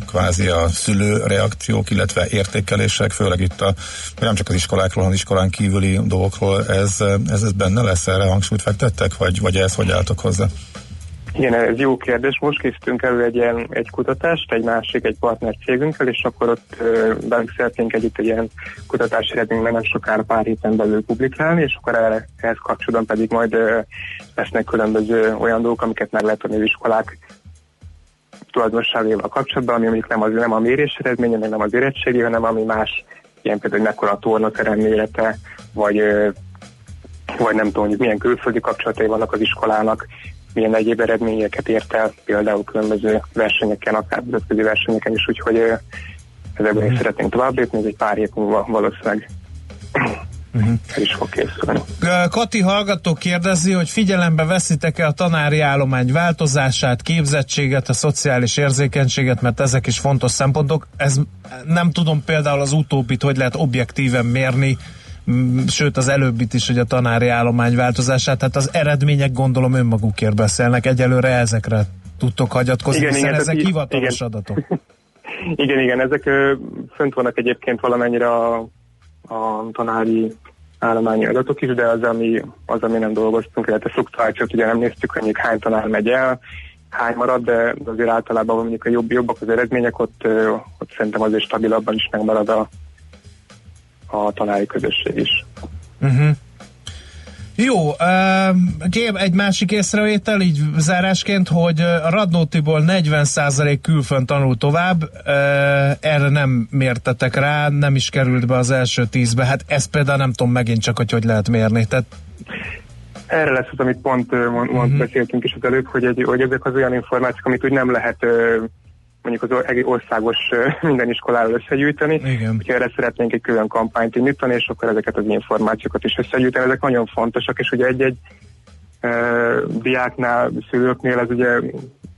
kvázi a szülő reakciók, illetve értékelések, főleg itt a, nem csak az iskolákról, hanem az iskolán kívüli dolgokról, ez, ez, ez benne lesz, erre hangsúlyt fektettek, vagy, vagy ez hogy álltok hozzá? Igen, ez jó kérdés. Most készítünk elő egy ilyen egy kutatást, egy másik, egy partner cégünkkel, és akkor ott velük szeretnénk együtt egy ilyen kutatási eredményt nem sokára pár héten belül publikálni, és akkor erre, ehhez kapcsolatban pedig majd ö, lesznek különböző olyan dolgok, amiket meg lehet adni az iskolák tulajdonságával kapcsolatban, ami mondjuk nem, az, nem a mérés eredménye, nem az érettségi, hanem ami más, ilyen például, hogy mekkora a tornaterem mérete, vagy, vagy nem tudom, hogy milyen külföldi kapcsolatai vannak az iskolának, milyen egyéb eredményeket ért el, például különböző versenyeken, akár nemzetközi versenyeken is, úgyhogy ezekben is szeretnénk tovább lépni, ez egy pár hét múlva valószínűleg el is fog készülni. Kati hallgató kérdezi, hogy figyelembe veszitek-e a tanári állomány változását, képzettséget, a szociális érzékenységet, mert ezek is fontos szempontok. Ez nem tudom például az utóbbit, hogy lehet objektíven mérni, sőt az előbbit is, hogy a tanári állomány változását, tehát az eredmények gondolom önmagukért beszélnek, egyelőre ezekre tudtok hagyatkozni, Igen, hiszen igen, ezek tehát í- hivatalos igen. adatok. [LAUGHS] Igen, igen, ezek ö, fönt vannak egyébként valamennyire a, a tanári állományi adatok is, de az, ami, az, ami nem dolgoztunk, illetve fluktuációt ugye nem néztük, hogy mondjuk hány tanár megy el, hány marad, de azért általában mondjuk a jobb, jobbak az eredmények, ott, ott szerintem azért stabilabban is megmarad a, a tanári közösség is. Uh-huh. Jó, uh, egy másik észrevétel, így zárásként, hogy a Radnótiból 40% külfön tanul tovább, uh, erre nem mértetek rá, nem is került be az első tízbe. Hát ezt például nem tudom megint csak, hogy hogy lehet mérni. Tehát, Erre lesz az, amit pont, mond, mond Mhm. beszéltünk is az előbb, hogy, egy, hogy ezek az olyan információk, amit úgy nem lehet ö, mondjuk az egész országos [LAUGHS] minden iskoláról összegyűjteni. Igen. Úgyhogy erre szeretnénk egy külön kampányt indítani, és akkor ezeket az információkat is összegyűjteni. Ezek nagyon fontosak, és ugye egy-egy diáknál, szülőknél ez ugye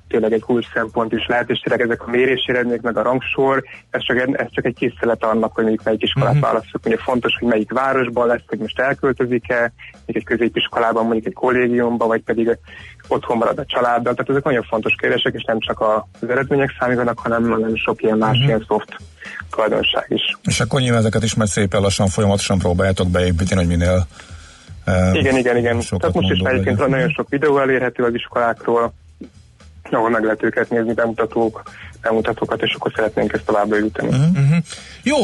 tényleg egy kulcs szempont is lehet, és tényleg ezek a mérési eredmények, meg a rangsor, ez csak, egy- ez csak egy készület annak, hogy mondjuk melyik iskolát uh-huh. választjuk. Ugye fontos, hogy melyik városban lesz, hogy most elköltözik-e, egy középiskolában, mondjuk egy kollégiumban, vagy pedig otthon marad a családdal. Tehát ezek nagyon fontos kérdések, és nem csak az eredmények számítanak, hanem, hanem sok ilyen más Mhm. ilyen szoft tulajdonság is. És akkor nyilván ezeket is majd szépen lassan, folyamatosan próbáljátok beépíteni, hogy minél uh, Igen, igen, igen. Tehát most is egyébként legyen. nagyon sok videó elérhető az iskolákról, ahol meg lehet őket nézni, bemutatók, bemutatókat, és akkor szeretnénk ezt tovább bővíteni. Uh-huh. uh-huh. Jó,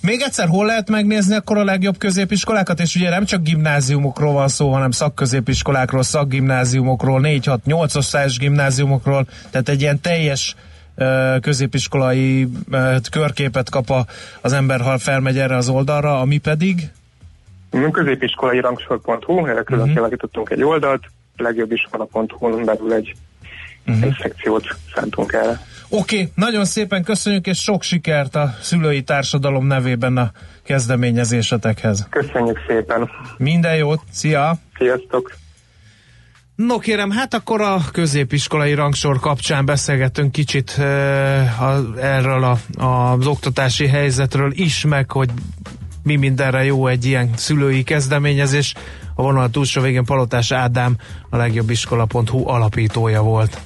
még egyszer hol lehet megnézni akkor a legjobb középiskolákat, és ugye nem csak gimnáziumokról van szó, hanem szakközépiskolákról, szakgimnáziumokról, 4-6-8 osztályos gimnáziumokról, tehát egy ilyen teljes középiskolai körképet kap a, az ember, ha felmegy erre az oldalra, ami pedig Középiskolai rangsor.hu, erre külön uh-huh. kialakítottunk egy oldalt, legjobbiskola.hu-n belül egy, uh-huh. egy szekciót szántunk erre. Oké, okay, nagyon szépen köszönjük, és sok sikert a szülői társadalom nevében a kezdeményezésetekhez. Köszönjük szépen! Minden jót, szia! Sziasztok! No kérem, hát akkor a középiskolai rangsor kapcsán beszélgetünk kicsit e, a, erről a, a, az oktatási helyzetről is, meg hogy mi mindenre jó egy ilyen szülői kezdeményezés. A vonal túlsó végén Palotás Ádám, a legjobbiskola.hu alapítója volt.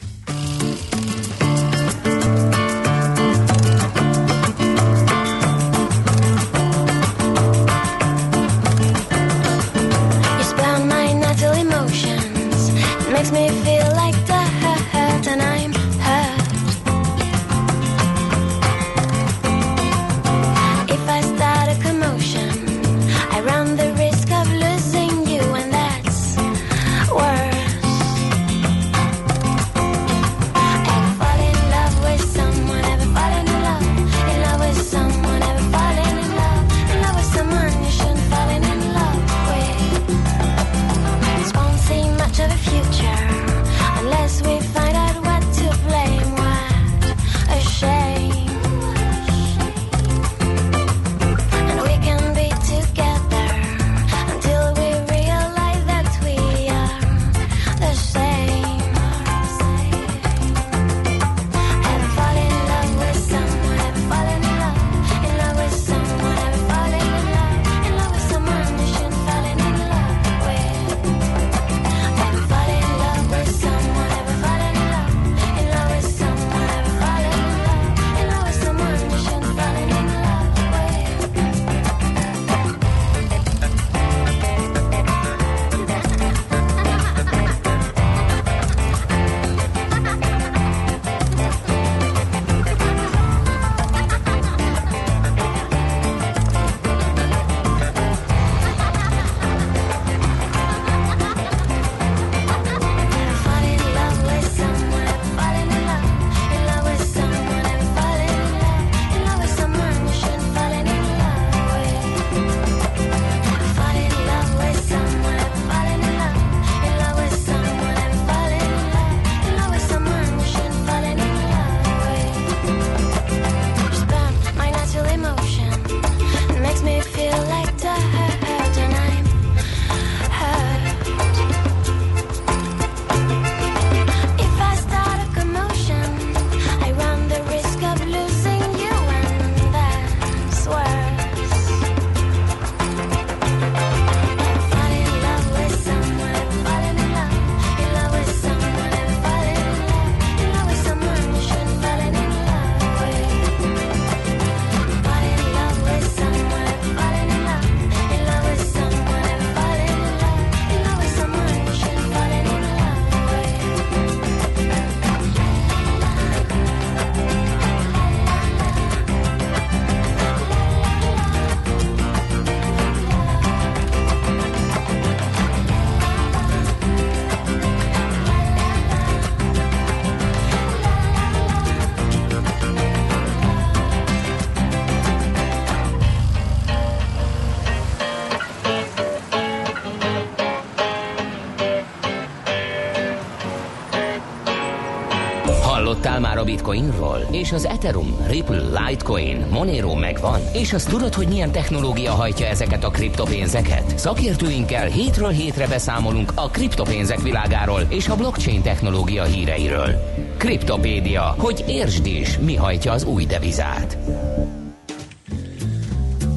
És az Ethereum, Ripple, Litecoin, Monero megvan? És azt tudod, hogy milyen technológia hajtja ezeket a kriptopénzeket? Szakértőinkkel hétről hétre beszámolunk a kriptopénzek világáról és a blockchain technológia híreiről. Kriptopédia, hogy értsd is, mi hajtja az új devizát.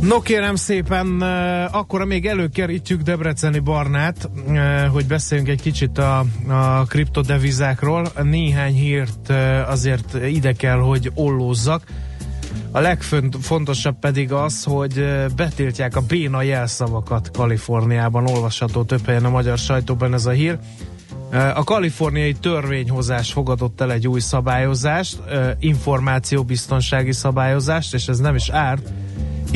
No kérem szépen, akkor még előkerítjük Debreceni Barnát, hogy beszéljünk egy kicsit a, a kriptodevizákról. Néhány hírt eh, azért ide kell, hogy ollózzak. A legfontosabb pedig az, hogy betiltják a béna jelszavakat Kaliforniában, olvasható több helyen a magyar sajtóban ez a hír. A kaliforniai törvényhozás fogadott el egy új szabályozást, információbiztonsági szabályozást, és ez nem is árt,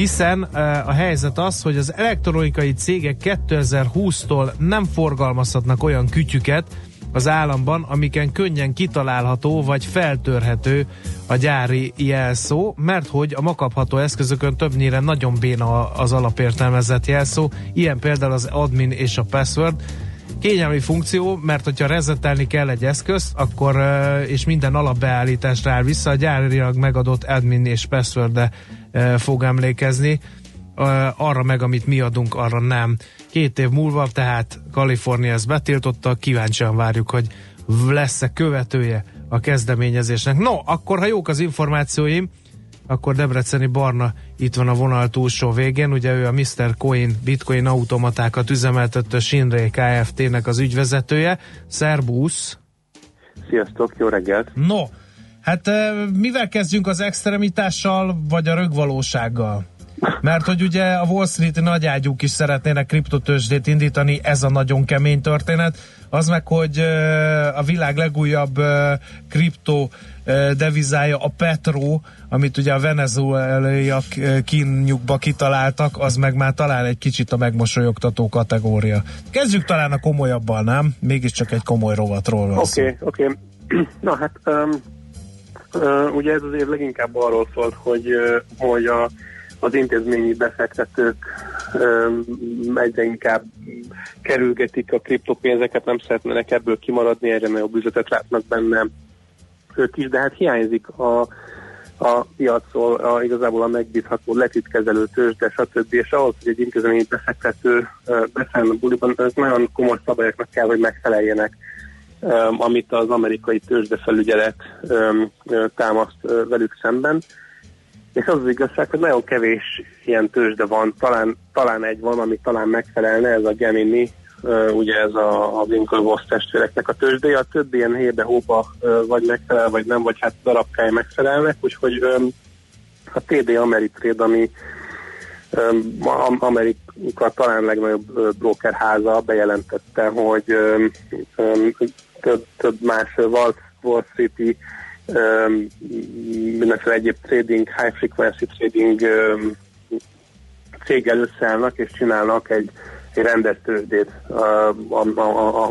hiszen a helyzet az, hogy az elektronikai cégek 2020-tól nem forgalmazhatnak olyan kütyüket az államban, amiken könnyen kitalálható vagy feltörhető a gyári jelszó, mert hogy a makapható eszközökön többnyire nagyon béna az alapértelmezett jelszó, ilyen például az admin és a password, kényelmi funkció, mert hogyha rezetelni kell egy eszközt, akkor és minden alapbeállításra áll vissza, a gyárilag megadott admin és password fog emlékezni, arra meg, amit mi adunk, arra nem. Két év múlva, tehát Kalifornia ezt betiltotta, kíváncsian várjuk, hogy lesz-e követője a kezdeményezésnek. No, akkor ha jók az információim, akkor Debreceni Barna itt van a vonal túlsó végén, ugye ő a Mr. Coin bitcoin automatákat üzemeltető Sinré Kft-nek az ügyvezetője. Szerbusz! Sziasztok, jó reggelt! No, hát mivel kezdjünk az extremitással, vagy a rögvalósággal? Mert hogy ugye a Wall Street nagyágyúk is szeretnének kriptotősdét indítani, ez a nagyon kemény történet. Az meg, hogy a világ legújabb kripto devizája a Petro, amit ugye a venezuelaiak kínjukba kitaláltak, az meg már talán egy kicsit a megmosolyogtató kategória. Kezdjük talán a komolyabbal, nem? Mégiscsak egy komoly rovatról van Oké, okay, oké. Okay. [CLEARS THROAT] Na hát, um, ugye ez azért leginkább arról szólt, hogy, hogy a az intézményi befektetők egyre inkább kerülgetik a kriptopénzeket, nem szeretnének ebből kimaradni, egyre nagyobb üzletet látnak benne ők is, de hát hiányzik a, a piacról a, igazából a megbízható letitkezelő tőzsde, stb. És ahhoz, hogy egy intézményi befektető beszálljon a buliban, ez nagyon komoly szabályoknak kell, hogy megfeleljenek amit az amerikai tőzsdefelügyelet támaszt velük szemben. És az az igazság, hogy nagyon kevés ilyen tőzsde van, talán, talán egy van, ami talán megfelelne, ez a Gemini, ugye ez a, a Winklevoss testvéreknek a tőzsdéje, a többi ilyen hébe-hóba vagy megfelel, vagy nem, vagy hát darabkája megfelelnek, úgyhogy a TD Ameritrade, ami Amerika talán legnagyobb brokerháza bejelentette, hogy több, több más Wall, Wall Street-i um, mindenféle egyéb trading, high frequency trading um, céggel összeállnak és csinálnak egy, egy rendes tőzsdét,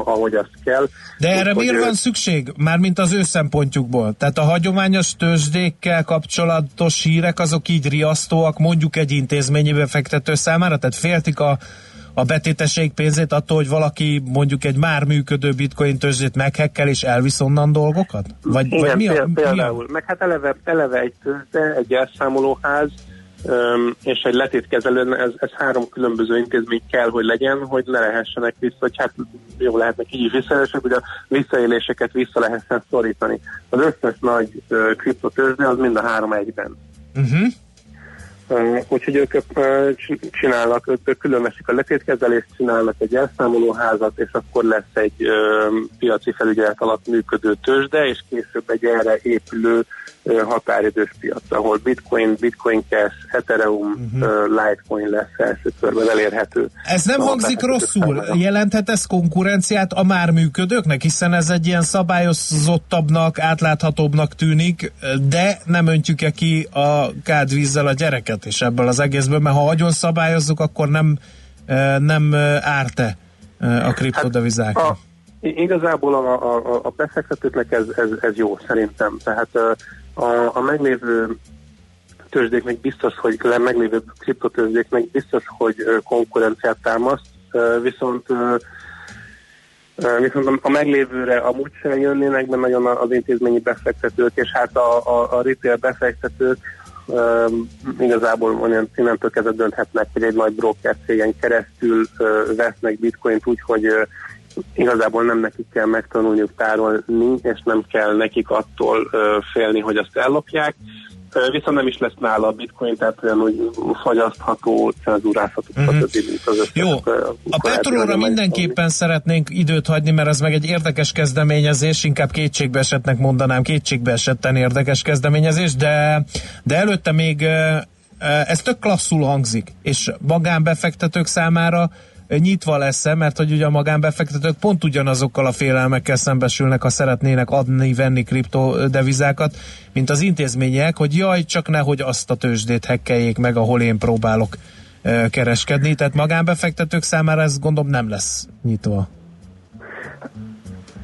ahogy azt kell. De erre miért van szükség? Mármint az ő szempontjukból. Tehát a hagyományos tőzsdékkel kapcsolatos hírek azok így riasztóak mondjuk egy intézményi befektető számára? Tehát féltik a a betétesség pénzét attól, hogy valaki mondjuk egy már működő bitcoin tőzsdét meghekkel és elvisz onnan dolgokat? Vagy, Igen, vagy mi a, például. Mi a... Meg hát eleve, eleve egy tőzsde, egy elszámolóház, és egy letétkezelő, ez, ez három különböző intézmény kell, hogy legyen, hogy ne lehessenek vissza, hogy hát jó lehetnek így is visszaélések, hogy a visszaéléseket vissza lehessen szorítani. Az összes nagy kriptotőzsde az mind a három egyben. Uh-huh. Úgyhogy ők csinálnak, ők különveszik a letétkezelést, csinálnak egy elszámolóházat, és akkor lesz egy piaci felügyelet alatt működő tőzsde, és később egy erre épülő határidős piac, ahol Bitcoin, Bitcoin Cash, Ethereum, uh-huh. Litecoin lesz első körben elérhető. Ez nem hangzik rosszul. Számára. Jelenthet ez konkurenciát a már működőknek, hiszen ez egy ilyen szabályozottabbnak, átláthatóbbnak tűnik, de nem öntjük-e ki a kádvízzel a gyereket? is ebből az egészből, mert ha nagyon szabályozzuk, akkor nem, nem árt-e a kriptodevizák? Hát igazából a, a, a befektetőknek ez, ez, ez jó szerintem. Tehát a, a meglévő tőzsdéknek biztos, hogy a meglévő kriptotőzsdéknek biztos, hogy konkurenciát támaszt, viszont Viszont a- meglévőre amúgy sem jönnének be nagyon az intézményi befektetők, és hát a, a, a retail befektetők ö, igazából olyan innentől kezdve dönthetnek, hogy egy nagy broker cégen keresztül ö, vesznek bitcoint úgy, hogy ö, igazából nem nekik kell megtanulniuk tárolni, és nem kell nekik attól ö, félni, hogy azt ellopják. Ö, Viszont nem is lesz nála a bitcoin, tehát olyan úgy fagyasztható, cenzúrázható, uh-huh. mint az összes, Jó, ö, a nagyon mindenképpen szeretnénk időt hagyni, mert ez meg egy érdekes kezdeményezés, inkább kétségbeesettnek mondanám, kétségbeesetten érdekes kezdeményezés, de, de előtte még ez tök klasszul hangzik, és magánbefektetők számára nyitva lesz mert hogy ugye a magánbefektetők pont ugyanazokkal a félelmekkel szembesülnek, ha szeretnének adni, venni kriptodevizákat, mint az intézmények, hogy jaj, csak nehogy azt a tőzsdét hekkeljék meg, ahol én próbálok kereskedni, tehát magánbefektetők számára ez gondolom nem lesz nyitva.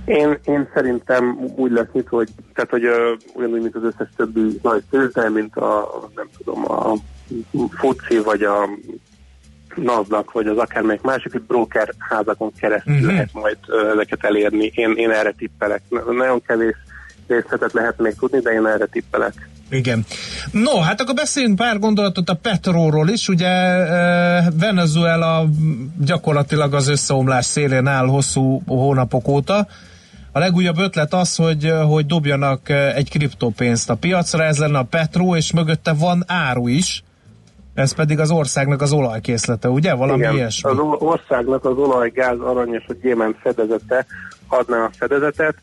Én, én szerintem úgy lesz itt, hogy, tehát, hogy ö, ugyanúgy, mint az összes többi nagy tőzsde, mint a, nem tudom, a FUCI, vagy a NASDAQ, vagy az akármelyik másik, broker házakon keresztül uh-huh. lehet majd ezeket elérni. Én, én erre tippelek. Na- Nagyon kevés részletet lehet még tudni, de én erre tippelek. Igen. No, hát akkor beszéljünk pár gondolatot a Petróról is. Ugye Venezuela gyakorlatilag az összeomlás szélén áll hosszú hónapok óta. A legújabb ötlet az, hogy, hogy dobjanak egy kriptopénzt a piacra, ez lenne a Petró, és mögötte van áru is. Ez pedig az országnak az olajkészlete, ugye? Valami Igen, ilyesmi. az országnak az olaj, gáz, arany és a gyémánt fedezete adná a fedezetet.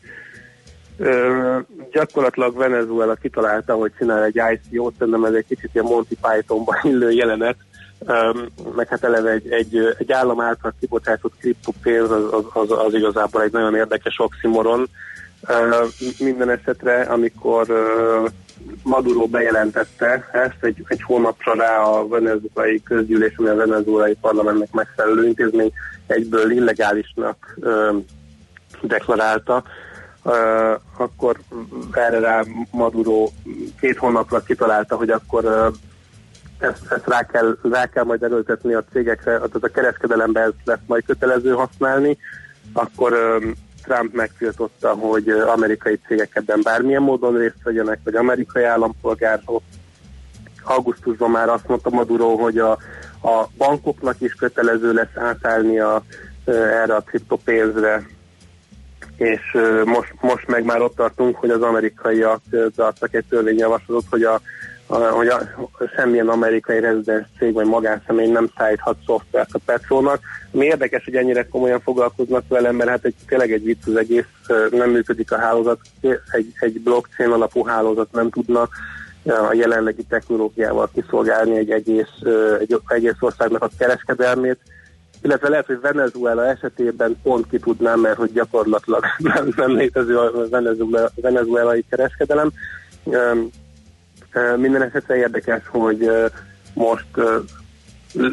Ö, gyakorlatilag Venezuela kitalálta, hogy csinál egy ICO-t, szerintem ez egy kicsit ilyen Monty Pythonban [LAUGHS] illő jelenet, Ö, meg hát eleve egy, egy, egy állam által kibocsátott kriptopénz az, az, az, az igazából egy nagyon érdekes oximoron. Ö, minden esetre, amikor ö, Maduro bejelentette ezt egy, egy hónapra rá a venezuelai közgyűlés, ami a venezuelai parlamentnek megfelelő intézmény egyből illegálisnak ö, deklarálta, ö, akkor erre rá Maduro két hónapra kitalálta, hogy akkor ö, ezt, ezt rá, kell, rá kell majd erőltetni a cégekre, tehát a kereskedelemben ez lesz majd kötelező használni, akkor ö, Trump megtiltotta, hogy amerikai cégek ebben bármilyen módon részt vegyenek, vagy amerikai állampolgárok. Augusztusban már azt mondta Maduro, hogy a, a bankoknak is kötelező lesz átállni a, erre a kriptopénzre, és most, most meg már ott tartunk, hogy az amerikaiak ö, tartak egy törvényjavaslatot, hogy a, hogy a, semmilyen amerikai rezidens cég vagy magánszemély nem szállíthat szoftvert a Petrónak. Mi érdekes, hogy ennyire komolyan foglalkoznak vele, mert hát egy, tényleg egy vicc az egész, nem működik a hálózat, egy, egy blockchain alapú hálózat nem tudna a jelenlegi technológiával kiszolgálni egy egész, egy egész országnak a kereskedelmét, illetve lehet, hogy Venezuela esetében pont ki tudnám, mert hogy gyakorlatilag [LAUGHS] nem, nem létező a venezuela, venezuelai kereskedelem. Minden esetre érdekes, hogy most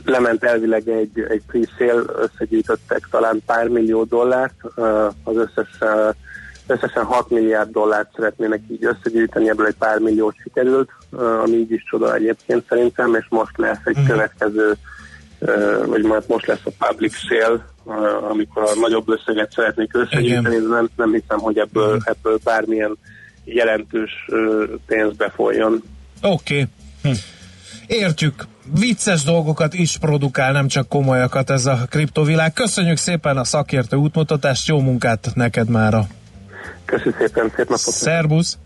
lement elvileg egy, egy pre-sale, összegyűjtöttek talán pár millió dollárt, az összes, összesen 6 milliárd dollárt szeretnének így összegyűjteni, ebből egy pár milliót sikerült, ami így is csoda egyébként szerintem, és most lesz egy Mhm. következő vagy majd most lesz a public sale, amikor a nagyobb összeget szeretnék összegyűjteni, de nem, nem hiszem, hogy ebből, ebből bármilyen jelentős pénz befolyjon. Oké. Okay. Értjük. Vicces dolgokat is produkál, nem csak komolyakat ez a kriptovilág. Köszönjük szépen a szakértő útmutatást, jó munkát neked mára. Köszönöm szépen, szép napot! Szerbusz!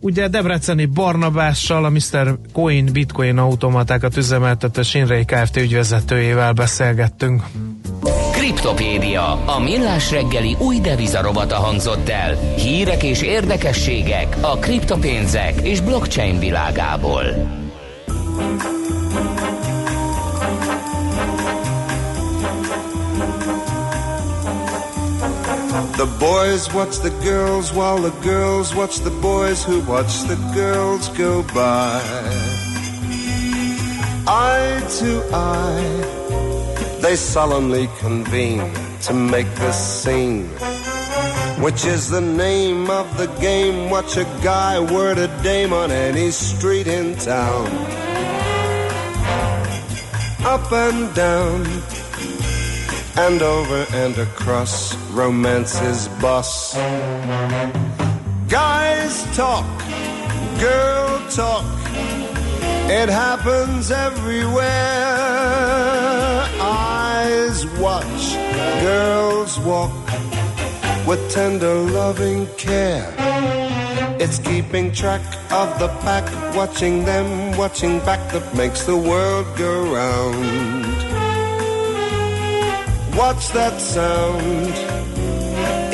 Ugye Debreceni Barnabással, a Mr. Coin Bitcoin automatákat üzemeltető Sinrei Kft. ügyvezetőjével beszélgettünk. Kriptopédia, a millás reggeli új devizarobata hangzott el. Hírek és érdekességek a kriptopénzek és blockchain világából. The boys watch the girls while the girls watch the boys who watch the girls go by. Eye to eye, they solemnly convene to make this scene. Which is the name of the game? Watch a guy word a dame on any street in town. Up and down, and over and across romance's bus. Guys talk, girl talk, it happens everywhere. Watch, girls walk with tender loving care. It's keeping track of the pack, watching them, watching back that makes the world go round. What's that sound?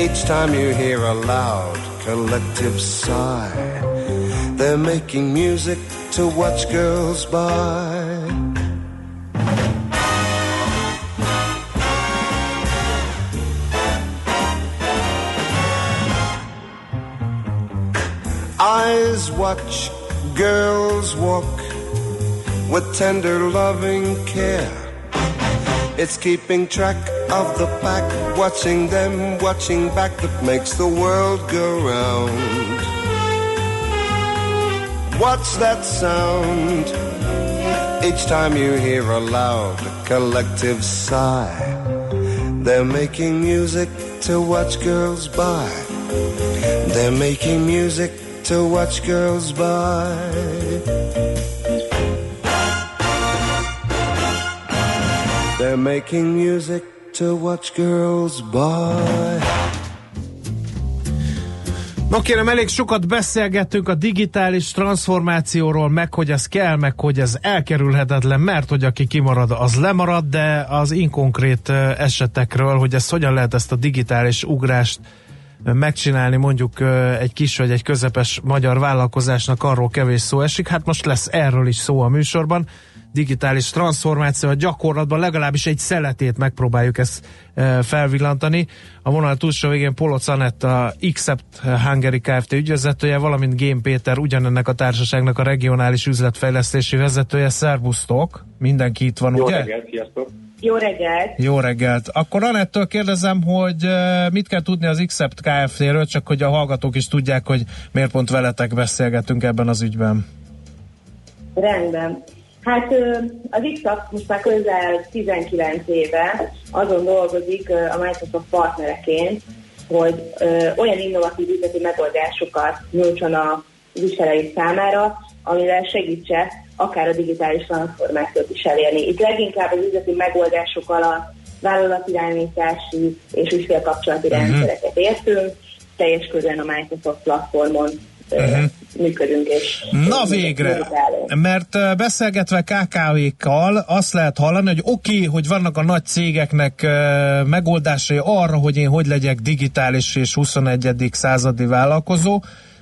Each time you hear a loud collective sigh, they're making music to watch girls by. Eyes watch, girls walk with tender loving care. It's keeping track of the pack, watching them, watching back that makes the world go round. What's that sound? Each time you hear a loud collective sigh, they're making music to watch girls by. They're making music to watch girls by. They're making music to watch girls by. No kérem, elég sokat beszélgettünk a digitális transformációról, meg hogy ez kell, meg hogy ez elkerülhetetlen, mert hogy aki kimarad, az lemarad, de az inkonkrét esetekről, hogy ez hogyan lehet ezt a digitális ugrást megcsinálni mondjuk egy kis vagy egy közepes magyar vállalkozásnak, arról kevés szó esik. Hát most lesz erről is szó a műsorban. Digitális transformáció a gyakorlatban legalábbis egy szeletét megpróbáljuk ezt ö, felvillantani. A vonal túlsó végén Poloc Anett, a Accept Hungary Kft. ügyvezetője, valamint Gém Péter, ugyanennek a társaságnak a regionális üzletfejlesztési vezetője. Szerbusztok! Mindenki itt van, Jó ugye? reggelt, sziasztok! Jó reggelt! Jó reggelt! Akkor Anettől kérdezem, hogy eh, mit kell tudni az Accept Kft-ről, csak hogy a hallgatók is tudják, hogy miért pont veletek beszélgetünk ebben az ügyben. Rendben. Hát az x most már közel 19 éve azon dolgozik a Microsoft partnereként, hogy olyan innovatív üzleti megoldásokat nyújtson a ügyfeleik számára, amivel segítse akár a digitális transformációt is elérni. Itt leginkább az üzleti megoldások alatt vállalatirányítási és ügyfélkapcsolati uh-huh. rendszereket értünk, teljes körülön a Microsoft platformon uh-huh. működünk és Na végre, mert beszélgetve KKV-kkal azt lehet hallani, hogy oké, okay, hogy vannak a nagy cégeknek megoldásai arra, hogy én hogy legyek digitális és 21. századi vállalkozó,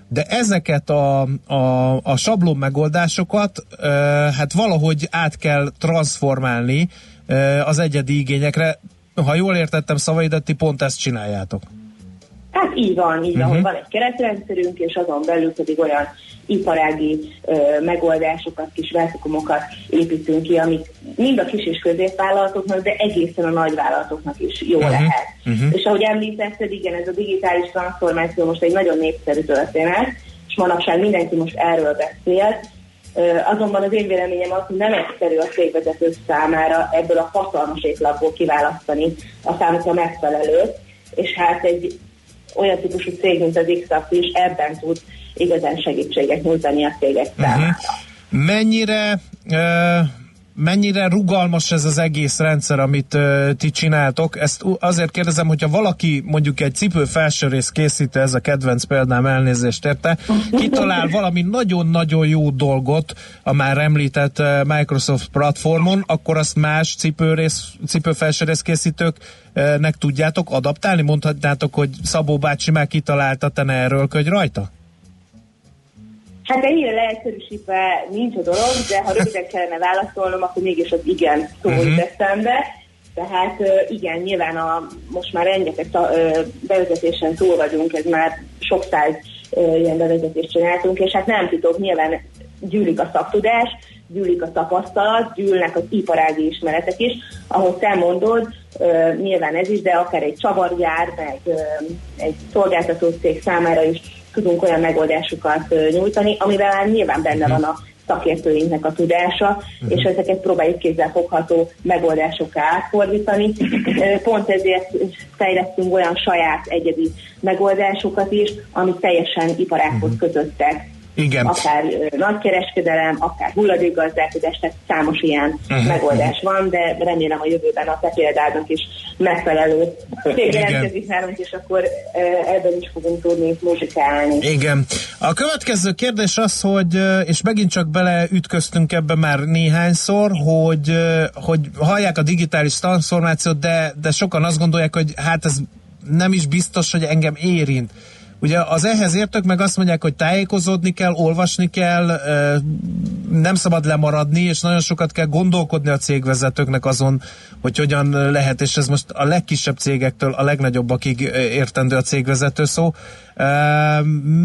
de ezeket a, a, a sablon megoldásokat eh, hát valahogy át kell transformálni eh, az egyedi igényekre. Ha jól értettem szavaidat, ti pont ezt csináljátok. Így van, így van, hogy van egy keretrendszerünk, és azon belül pedig olyan iparági ö, megoldásokat, kis vertikumokat építünk ki, amik mind a kis és középvállalatoknak, de egészen a nagyvállalatoknak is jó Mhm. lehet. Mhm. És ahogy említetted, igen, ez a digitális transformáció most egy nagyon népszerű történet, és manapság mindenki most erről beszél, Azonban az én véleményem az, hogy nem egyszerű a cégvezetők számára ebből a hatalmas étlapból kiválasztani a számukra megfelelőt, és hát egy olyan típusú cég, mint az x is ebben tud igazán segítséget nyújtani a cégek számára. Mhm. Mennyire ö, mennyire rugalmas ez az egész rendszer, amit ö, ti csináltok? Ezt azért kérdezem, hogyha valaki mondjuk egy cipő felső rész készítő, ez a kedvenc példám, elnézést érte, kitalál valami nagyon-nagyon jó dolgot a már említett Microsoft platformon, akkor azt más cipőrész, cipő felső rész készítőknek tudjátok adaptálni? Mondhatnátok, hogy Szabó bácsi már kitalálta, te ne erőlködj rajta? Hát ennyire leegyszerűsítve nincs a dolog, de ha röviden kellene válaszolnom, akkor mégis az igen szó Mhm. jut eszembe. Tehát igen, nyilván a, most már rengeteg ta, ö, bevezetésen túl vagyunk, ez már sok száz ö, ilyen bevezetést csináltunk, és hát nem titok, nyilván gyűlik a szaktudás, gyűlik a tapasztalat, gyűlnek az iparági ismeretek is, ahogy te mondod, ö, nyilván ez is, de akár egy csavargyár, meg ö, egy szolgáltató cég számára is tudunk olyan megoldásokat nyújtani, amivel már nyilván benne van a szakértőinknek a tudása, és ezeket próbáljuk kézzelfogható megoldásokká átfordítani. Pont ezért fejlesztünk olyan saját egyedi megoldásokat is, amik teljesen iparákhoz kötöttek. Igen. Akár nagykereskedelem, akár hulladékgazdálkodás, tehát számos ilyen Mhm. megoldás van, de remélem a jövőben a te példádnak is megfelelő cég jelentkezik nálunk, és akkor ö, ebből is fogunk tudni muzsikálni. Igen. A következő kérdés az, hogy, és megint csak beleütköztünk ebbe már néhányszor, hogy, hogy hallják a digitális transformációt, de, de sokan azt gondolják, hogy hát ez nem is biztos, hogy engem érint. Ugye az ehhez értők meg azt mondják, hogy tájékozódni kell, olvasni kell, nem szabad lemaradni, és nagyon sokat kell gondolkodni a cégvezetőknek azon, hogy hogyan lehet, és ez most a legkisebb cégektől a legnagyobbakig értendő a cégvezető szó.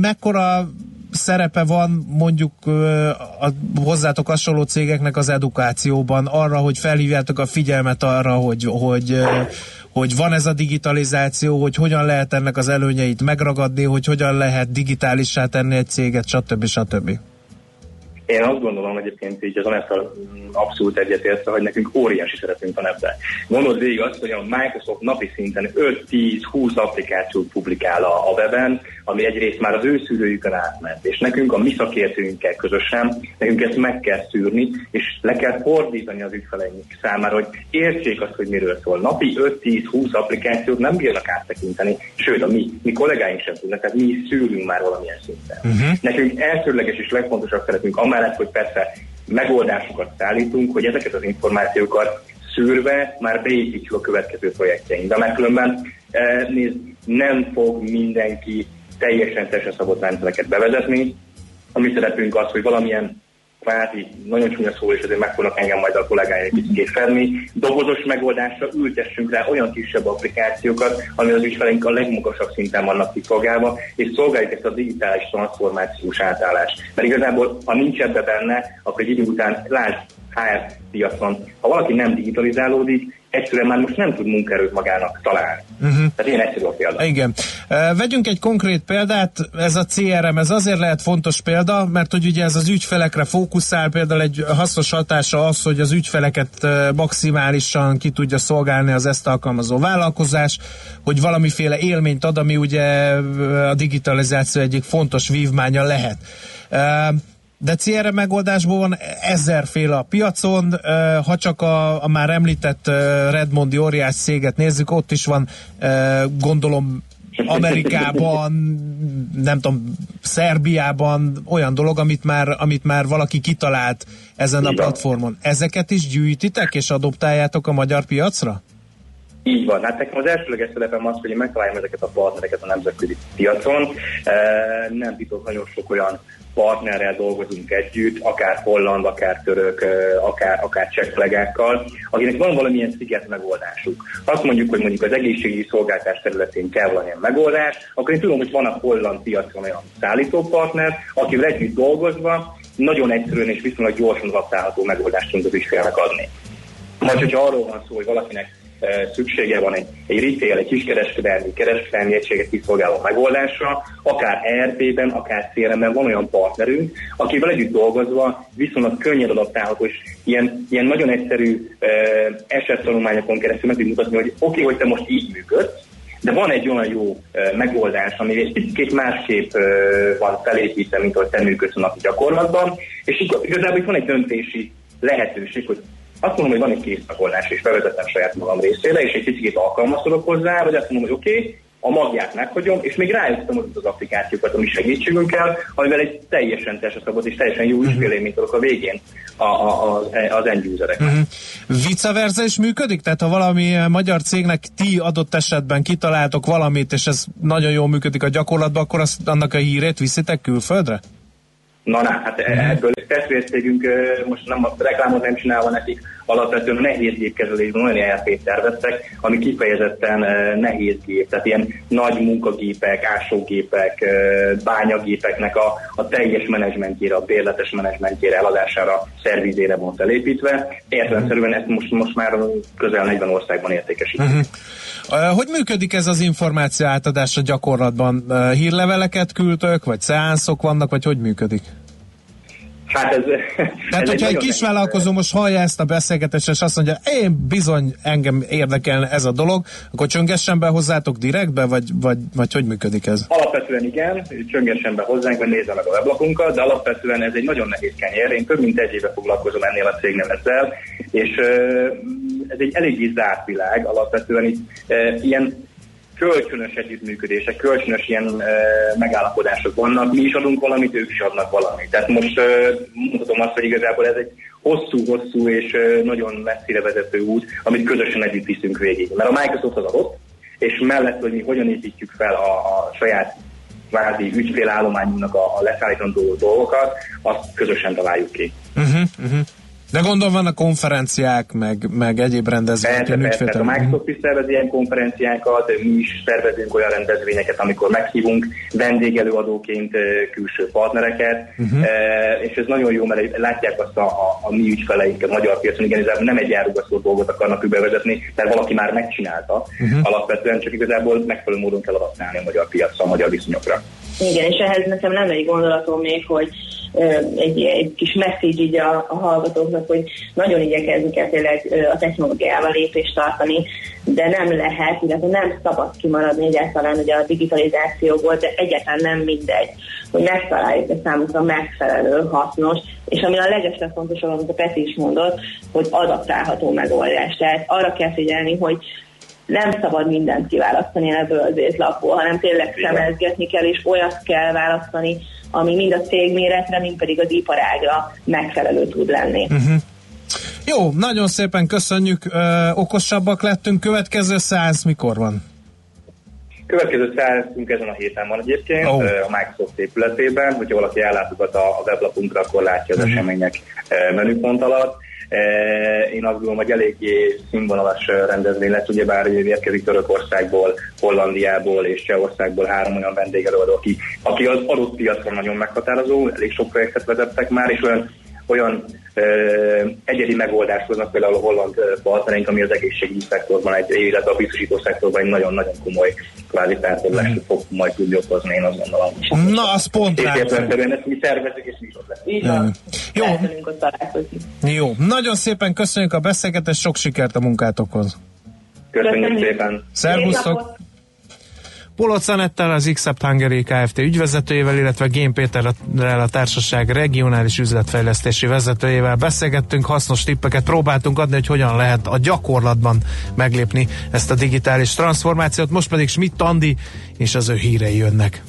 Mekkora szerepe van mondjuk a hozzátok hasonló cégeknek az edukációban arra, hogy felhívjátok a figyelmet arra, hogy, hogy, hogy van ez a digitalizáció, hogy hogyan lehet ennek az előnyeit megragadni, hogy hogyan lehet digitálissá tenni egy céget, stb. stb. Én azt gondolom egyébként így az Anessa abszolút egyetértve, hogy nekünk óriási szerepünk van ebben. Gondold végig azt, hogy a Microsoft napi szinten 5-10-20 applikációt publikál a, a weben, ami egyrészt már az ő szűrőjükön átment, és nekünk a mi szakértőinkkel közösen, nekünk ezt meg kell szűrni, és le kell fordítani az ügyfeleink számára, hogy értsék azt, hogy miről szól. Napi 5-10-20 applikációt nem bírnak áttekinteni, sőt, a mi, mi kollégáink sem tudnak, tehát mi szűrünk már valamilyen szinten. Uh-huh. Nekünk elsődleges és legfontosabb szerepünk, amellett, hogy persze megoldásokat szállítunk, hogy ezeket az információkat szűrve már beépítjük a következő projektjeinkbe. Mert különben eh, nézd, nem fog mindenki teljesen testre szabott rendszereket bevezetni. A mi szerepünk az, hogy valamilyen kvázi, nagyon csúnya szó, és azért meg fognak engem majd a kollégáim egy kicsit fedni, dobozos megoldásra ültessünk rá olyan kisebb applikációkat, ami az ügyfeleink a legmagasabb szinten vannak kiszolgálva, és szolgáljuk ezt a digitális transformációs átállást. Mert igazából, ha nincs ebbe benne, akkor egy idő után lásd HR piacon, ha valaki nem digitalizálódik, egyszerűen már most nem tud munkaerőt magának találni. Uh-huh. Tehát ilyen egyszerű a példa. Igen. Vegyünk egy konkrét példát, ez a CRM, ez azért lehet fontos példa, mert hogy ugye ez az ügyfelekre fókuszál, például egy hasznos hatása az, hogy az ügyfeleket maximálisan ki tudja szolgálni az ezt alkalmazó vállalkozás, hogy valamiféle élményt ad, ami ugye a digitalizáció egyik fontos vívmánya lehet. De CRM megoldásból van ezerféle a piacon, ha csak a, a már említett Redmondi óriás céget nézzük, ott is van gondolom Amerikában, nem tudom, Szerbiában olyan dolog, amit már, amit már valaki kitalált ezen a platformon. Ezeket is gyűjtitek és adoptáljátok a magyar piacra? Így van. Hát nekem az elsőleges szerepem az, hogy én megtaláljam ezeket a partnereket a nemzetközi piacon. Nem titok, nagyon sok olyan partnerrel dolgozunk együtt, akár holland, akár török, akár, akár cseklegákkal, akinek van valamilyen sziget megoldásuk. Azt mondjuk, hogy mondjuk az egészségügyi szolgáltás területén kell valamilyen megoldás, akkor én tudom, hogy van a holland piacon olyan szállítópartner, akivel együtt dolgozva nagyon egyszerűen és viszonylag gyorsan adaptálható megoldást tudunk az ügyfélnek adni. Vagy hogyha arról van szó, hogy valakinek szüksége van egy, egy retail, egy kiskereskedelmi, kereskedelmi egységet kiszolgáló megoldásra, akár ERP-ben, akár CRM-ben van olyan partnerünk, akivel együtt dolgozva viszonylag könnyed adaptálható, és ilyen, ilyen nagyon egyszerű uh, esettanulmányokon keresztül meg tudjuk mutatni, hogy oké, okay, hogy te most így működsz, de van egy olyan jó uh, megoldás, ami egy picit másképp uh, van felépítve, mint ahogy te működsz a napi gyakorlatban, és igazából itt van egy döntési lehetőség, hogy azt mondom, hogy van egy kész megoldás, és bevezetem saját magam részére, és egy picit alkalmazkodok hozzá, vagy azt mondom, hogy oké, okay, a magját meghagyom, és még rájöttem az, az applikációkat, ami segítségünkkel, amivel egy teljesen testre szabad és teljesen jó ügyfélélményt adok a végén a, a, a, az end usereknek. Uh-huh. Vice versa is működik? Tehát ha valami magyar cégnek ti adott esetben kitaláltok valamit, és ez nagyon jól működik a gyakorlatban, akkor azt, annak a hírét viszitek külföldre? Na, na, hát ebből testvércégünk most nem a reklámot nem csinálva nekik, alapvetően nehéz gépkezelésben olyan ERP-t terveztek, ami kifejezetten nehéz gép, tehát ilyen nagy munkagépek, ásógépek, bányagépeknek a, a teljes menedzsmentjére, a bérletes menedzsmentjére, eladására, szervizére van felépítve. Értelemszerűen ezt most, most már közel 40 országban értékesítik. Uh-huh. Hogy működik ez az információ átadás a gyakorlatban? Hírleveleket küldtök, vagy szeánszok vannak, vagy hogy működik? Hát ez, Tehát, ez hogyha egy nagyon kis nehéz. vállalkozó most hallja ezt a beszélgetést, és azt mondja, én bizony engem érdekel ez a dolog, akkor csöngessen be hozzátok direktbe, vagy, vagy, vagy hogy működik ez? Alapvetően igen, csöngessen be hozzánk, vagy nézze meg a weblapunkat, de alapvetően ez egy nagyon nehéz kenyér. Én több mint egy éve foglalkozom ennél a cégnél ezzel, és ez egy eléggé zárt világ. Alapvetően itt ilyen kölcsönös együttműködések, kölcsönös ilyen e, megállapodások vannak, mi is adunk valamit, ők is adnak valamit. Tehát most e, mutatom azt, hogy igazából ez egy hosszú-hosszú és e, nagyon messzire vezető út, amit közösen együtt viszünk végig. Mert a Microsoft az adott, és mellett, hogy mi hogyan építjük fel a, a saját kvázi ügyfélállományunknak a, a leszállítandó dolgokat, azt közösen találjuk ki. Uh-huh, uh-huh. De gondolom vannak konferenciák, meg, meg egyéb rendezvények. Persze, persze, ügyfélterem. a Microsoft is szervez ilyen konferenciákat, mi is szervezünk olyan rendezvényeket, amikor meghívunk vendégelőadóként külső partnereket, uh-huh. és ez nagyon jó, mert látják azt a, a, a mi ügyfeleink a magyar piacon, igen, igazából nem egy árugasztó dolgot akarnak bevezetni, mert valaki már megcsinálta, uh-huh. alapvetően csak igazából megfelelő módon kell adaptálni a magyar piacra, a magyar viszonyokra. Igen, és ehhez nekem nem egy gondolatom még, hogy egy, egy kis message így a, a hallgatóknak, hogy nagyon igyekezni kell tényleg a technológiával lépést tartani, de nem lehet, illetve nem szabad kimaradni egyáltalán ugye a digitalizációból, de egyáltalán nem mindegy, hogy megtaláljuk a számunkra megfelelő, hasznos, és ami a legeslegfontosabb, amit a Peti is mondott, hogy adaptálható megoldás. Tehát arra kell figyelni, hogy nem szabad mindent kiválasztani ebből az étlapból, hanem tényleg szemezgetni kell, és olyat kell választani, ami mind a cég méretre, mind pedig az iparágra megfelelő tud lenni. Uh-huh. Jó, nagyon szépen köszönjük, ö, okosabbak lettünk, következő száz mikor van? Következő szálltunk ezen a héten van egyébként, oh. a Microsoft épületében, hogyha valaki ellátogat a, a weblapunkra, akkor látja az Mhm. események menüpont alatt. Eh, Én azt gondolom, hogy eléggé színvonalas eh, rendezvény lesz, ugyebár hogy érkezik Törökországból, Hollandiából és Csehországból három olyan vendégelőadó, aki, aki az adott piacon nagyon meghatározó, elég sok projektet vezettek már, és olyan olyan egyedi megoldást hoznak például a holland partnereink, ami az egészségügyi szektorban, egy, illetve a biztosító szektorban egy nagyon-nagyon komoly kvázi feltorlást fog majd tudni okozni, én azt gondolom. Na, az pont értelemszerűen ezt mi szervezzük, és mi is ott. Így van. Jó. Jó, nagyon szépen köszönjük a beszélgetést, sok sikert a munkátokhoz. Köszönjük Köszönjük. szépen! Szervusztok! Polóc Anettel, az Xcept Hungary Kft. ügyvezetőjével, illetve Gén Péterrel a társaság regionális üzletfejlesztési vezetőjével beszélgettünk, hasznos tippeket próbáltunk adni, hogy hogyan lehet a gyakorlatban meglépni ezt a digitális transformációt. Most pedig Schmidt Andi és az ő hírei jönnek.